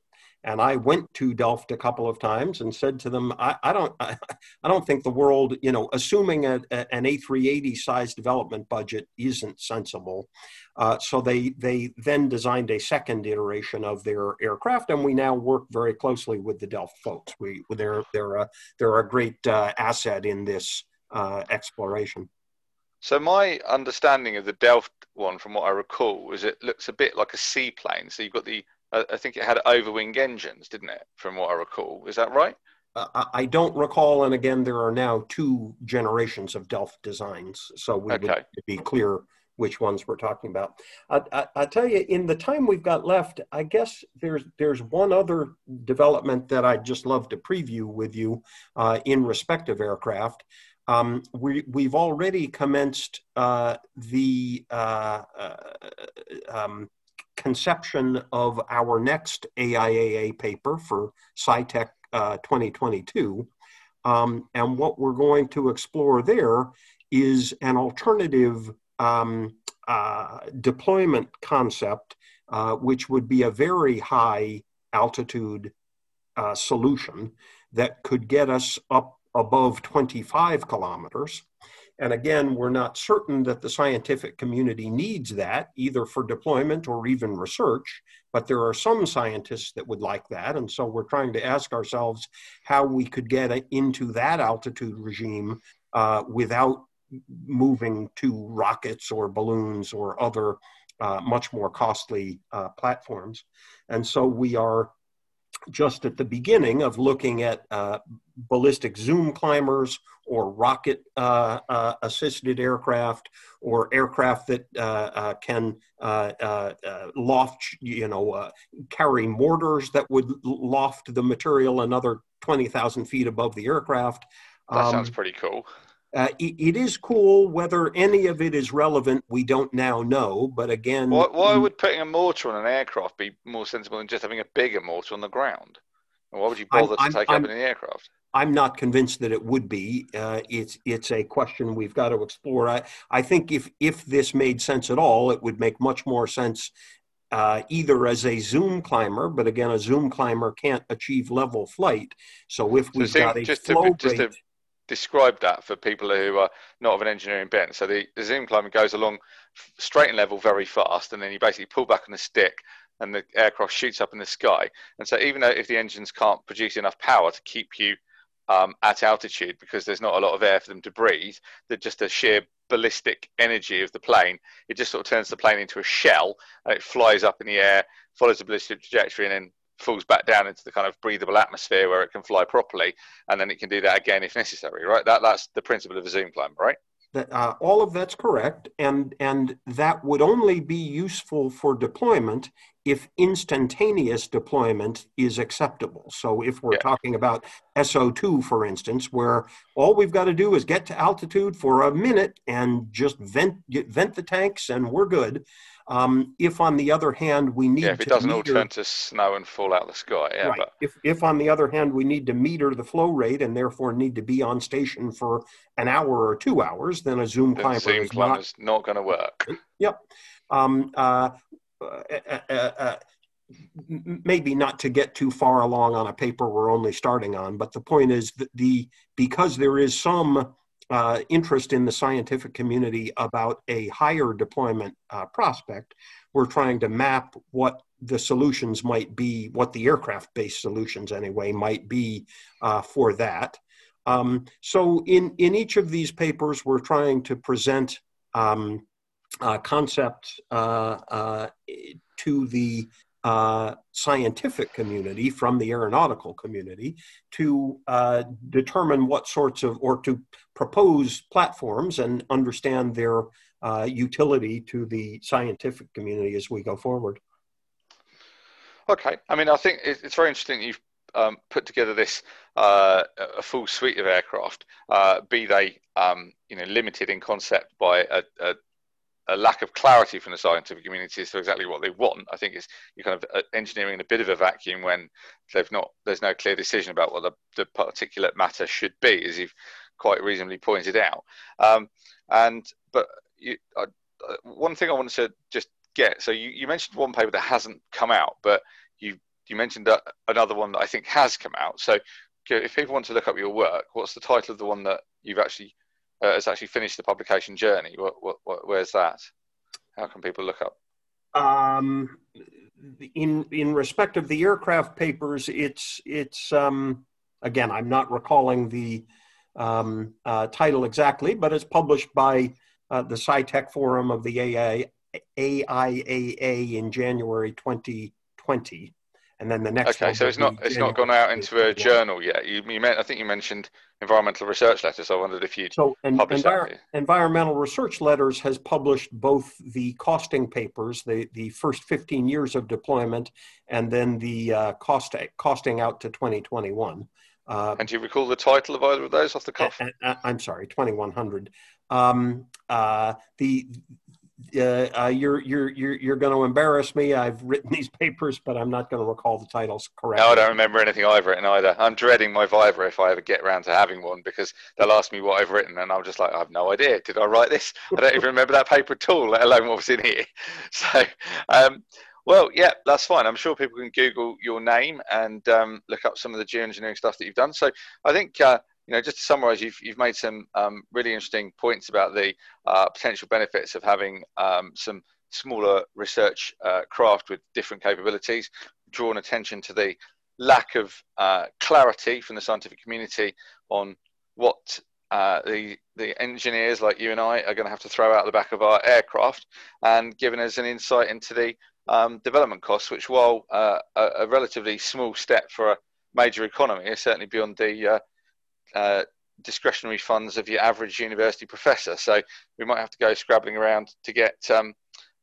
and I went to Delft a couple of times and said to them, I, I don't, I, I, don't think the world, you know, assuming a, a, an A380 size development budget isn't sensible. Uh, so they they then designed a second iteration of their aircraft, and we now work very closely with the Delft folks. We they're they're a, they're a great uh, asset in this uh, exploration. So my understanding of the Delft one, from what I recall, is it looks a bit like a seaplane. So you've got the, I think it had overwing engines, didn't it? From what I recall, is that right? Uh, I don't recall, and again, there are now two generations of Delft designs, so we okay. would be clear which ones we're talking about. I, I, I, tell you, in the time we've got left, I guess there's there's one other development that I'd just love to preview with you uh, in respect of aircraft. Um, we, we've already commenced uh, the uh, uh um, conception of our next AIAA paper for SciTech uh, 2022. Um, and what we're going to explore there is an alternative um, uh, deployment concept, uh, which would be a very high altitude uh, solution that could get us up above 25 kilometers. And again, we're not certain that the scientific community needs that, either for deployment or even research, but there are some scientists that would like that. And so we're trying to ask ourselves how we could get into that altitude regime uh, without moving to rockets or balloons or other uh, much more costly uh, platforms. And so we are just at the beginning of looking at uh, ballistic zoom climbers or rocket uh, uh, assisted aircraft or aircraft that uh, uh can uh, uh, loft, you know, carry mortars that would loft the material another 20,000 feet above the aircraft. That um, sounds pretty cool. Uh, it, it is cool. Whether any of it is relevant, we don't now know. But again, why, why would putting a mortar on an aircraft be more sensible than just having a bigger mortar on the ground? And why would you bother I'm, to take I'm, up in the aircraft? I'm not convinced that it would be. Uh, it's it's a question we've got to explore. I, I think if if this made sense at all, it would make much more sense uh, either as a zoom climber, but again, a zoom climber can't achieve level flight. So if we've so got a just flow to, just rate, to describe that for people who are not of an engineering bent. So the, the zoom climber goes along straight and level very fast, and then you basically pull back on the stick, and the aircraft shoots up in the sky. And so even though if the engines can't produce enough power to keep you um, at altitude because there's not a lot of air for them to breathe, that just the sheer ballistic energy of the plane, it just sort of turns the plane into a shell, and it flies up in the air, follows the ballistic trajectory, and then falls back down into the kind of breathable atmosphere where it can fly properly, and then it can do that again if necessary, right? That that's the principle of a zoom climber, right? That, uh, all of that's correct, and and that would only be useful for deployment if instantaneous deployment is acceptable. So if we're yeah. talking about SO2, for instance, where all we've got to do is get to altitude for a minute and just vent vent the tanks, and we're good. Um, if, on the other hand, we need yeah, if it doesn't meter, all turn to snow and fall out of the sky, yeah. Right. But... If, if, on the other hand, we need to meter the flow rate and therefore need to be on station for an hour or two hours, then a Zoom then climber Zoom is not, not going to work. Yep. Um, uh, maybe not to get too far along on a paper we're only starting on, but the point is that the because there is some uh, interest in the scientific community about a higher deployment uh, prospect, we're trying to map what the solutions might be, what the aircraft based solutions anyway might be uh, for that. Um, so, in, in each of these papers, we're trying to present um, uh, concepts uh, uh, to the uh, scientific community from the aeronautical community to determine what sorts of, or to propose platforms and understand their utility to the scientific community as we go forward. Okay, I mean, I think it's very interesting you've um, put together this uh, a full suite of aircraft, uh, be they um, you know limited in concept by a, a, a lack of clarity from the scientific community as to exactly what they want. I think it's you're kind of uh, engineering in a bit of a vacuum when they've not there's no clear decision about what the, the particulate matter should be, as you've quite reasonably pointed out. Um, and but you, uh, one thing I wanted to just get so you, you mentioned one paper that hasn't come out, but you you mentioned that another one that I think has come out. So if people want to look up your work, what's the title of the one that you've actually uh, has actually finished the publication journey. What, what, what, where's that? How can people look up? Um, in in respect of the aircraft papers, it's it's um, again I'm not recalling the um, uh, title exactly, but it's published by uh, the SciTech Forum of the AI, AIAA in January 2020 and then the next. Okay, so it's not it's not gone out into a journal yet. You, you meant I think you mentioned environmental research letters. So I wondered if you'd so en- published envir- that. Environmental research letters has published both the costing papers, the the first 15 years of deployment, and then the uh, cost costing out to 2021. Uh, and do you recall the title of either of those off the cuff? I, am sorry, 2100. Um, uh, the uh, uh, you're you're you're you're going to embarrass me. I've written these papers, but I'm not going to recall the titles correctly. No, I don't remember anything I've written either. I'm dreading my Viva if I ever get around to having one because they'll ask me what I've written, and I'm just like, I have no idea. Did I write this? I don't even remember that paper at all, let alone what was in here. So, um, well, yeah, that's fine. I'm sure people can Google your name and um, look up some of the geoengineering stuff that you've done. So, I think. Uh, you know, just to summarize, you've, you've made some um, really interesting points about the uh, potential benefits of having um, some smaller research uh, craft with different capabilities, drawn attention to the lack of uh, clarity from the scientific community on what uh, the the engineers like you and I are going to have to throw out the back of our aircraft, and giving us an insight into the um, development costs, which while uh, a, a, relatively small step for a major economy, is certainly beyond the uh, discretionary funds of your average university professor. So we might have to go scrabbling around to get um,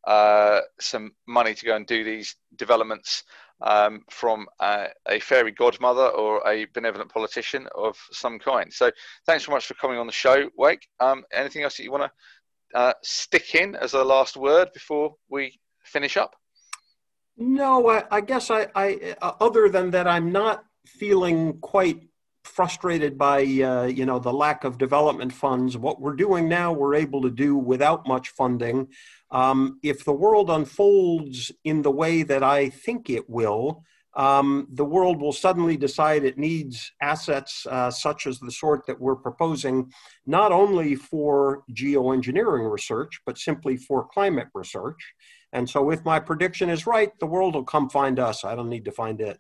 uh, some money to go and do these developments um, from uh, a fairy godmother or a benevolent politician of some kind. So thanks so much for coming on the show, Wake. Um, anything else that you want to uh, stick in as a last word before we finish up? No, I, I guess I, I, uh, other than that, I'm not feeling quite frustrated by uh, you know the lack of development funds. What we're doing now, we're able to do without much funding. Um, if the world unfolds in the way that I think it will, um, the world will suddenly decide it needs assets uh, such as the sort that we're proposing, not only for geoengineering research, but simply for climate research. And so, if my prediction is right, the world will come find us. I don't need to find it.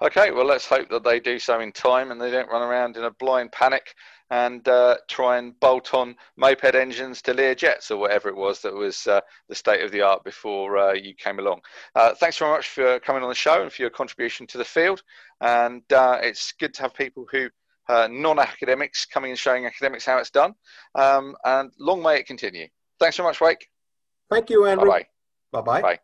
Okay, well, let's hope that they do so in time and they don't run around in a blind panic and uh, try and bolt on moped engines to Lear jets or whatever it was that was uh, the state of the art before uh, you came along. Uh, thanks very much for coming on the show and for your contribution to the field. And uh, it's good to have people who uh, non-academics coming and showing academics how it's done. Um, and long may it continue. Thanks so much, Wake. Thank you, Andrew. Bye-bye. Bye-bye. Bye.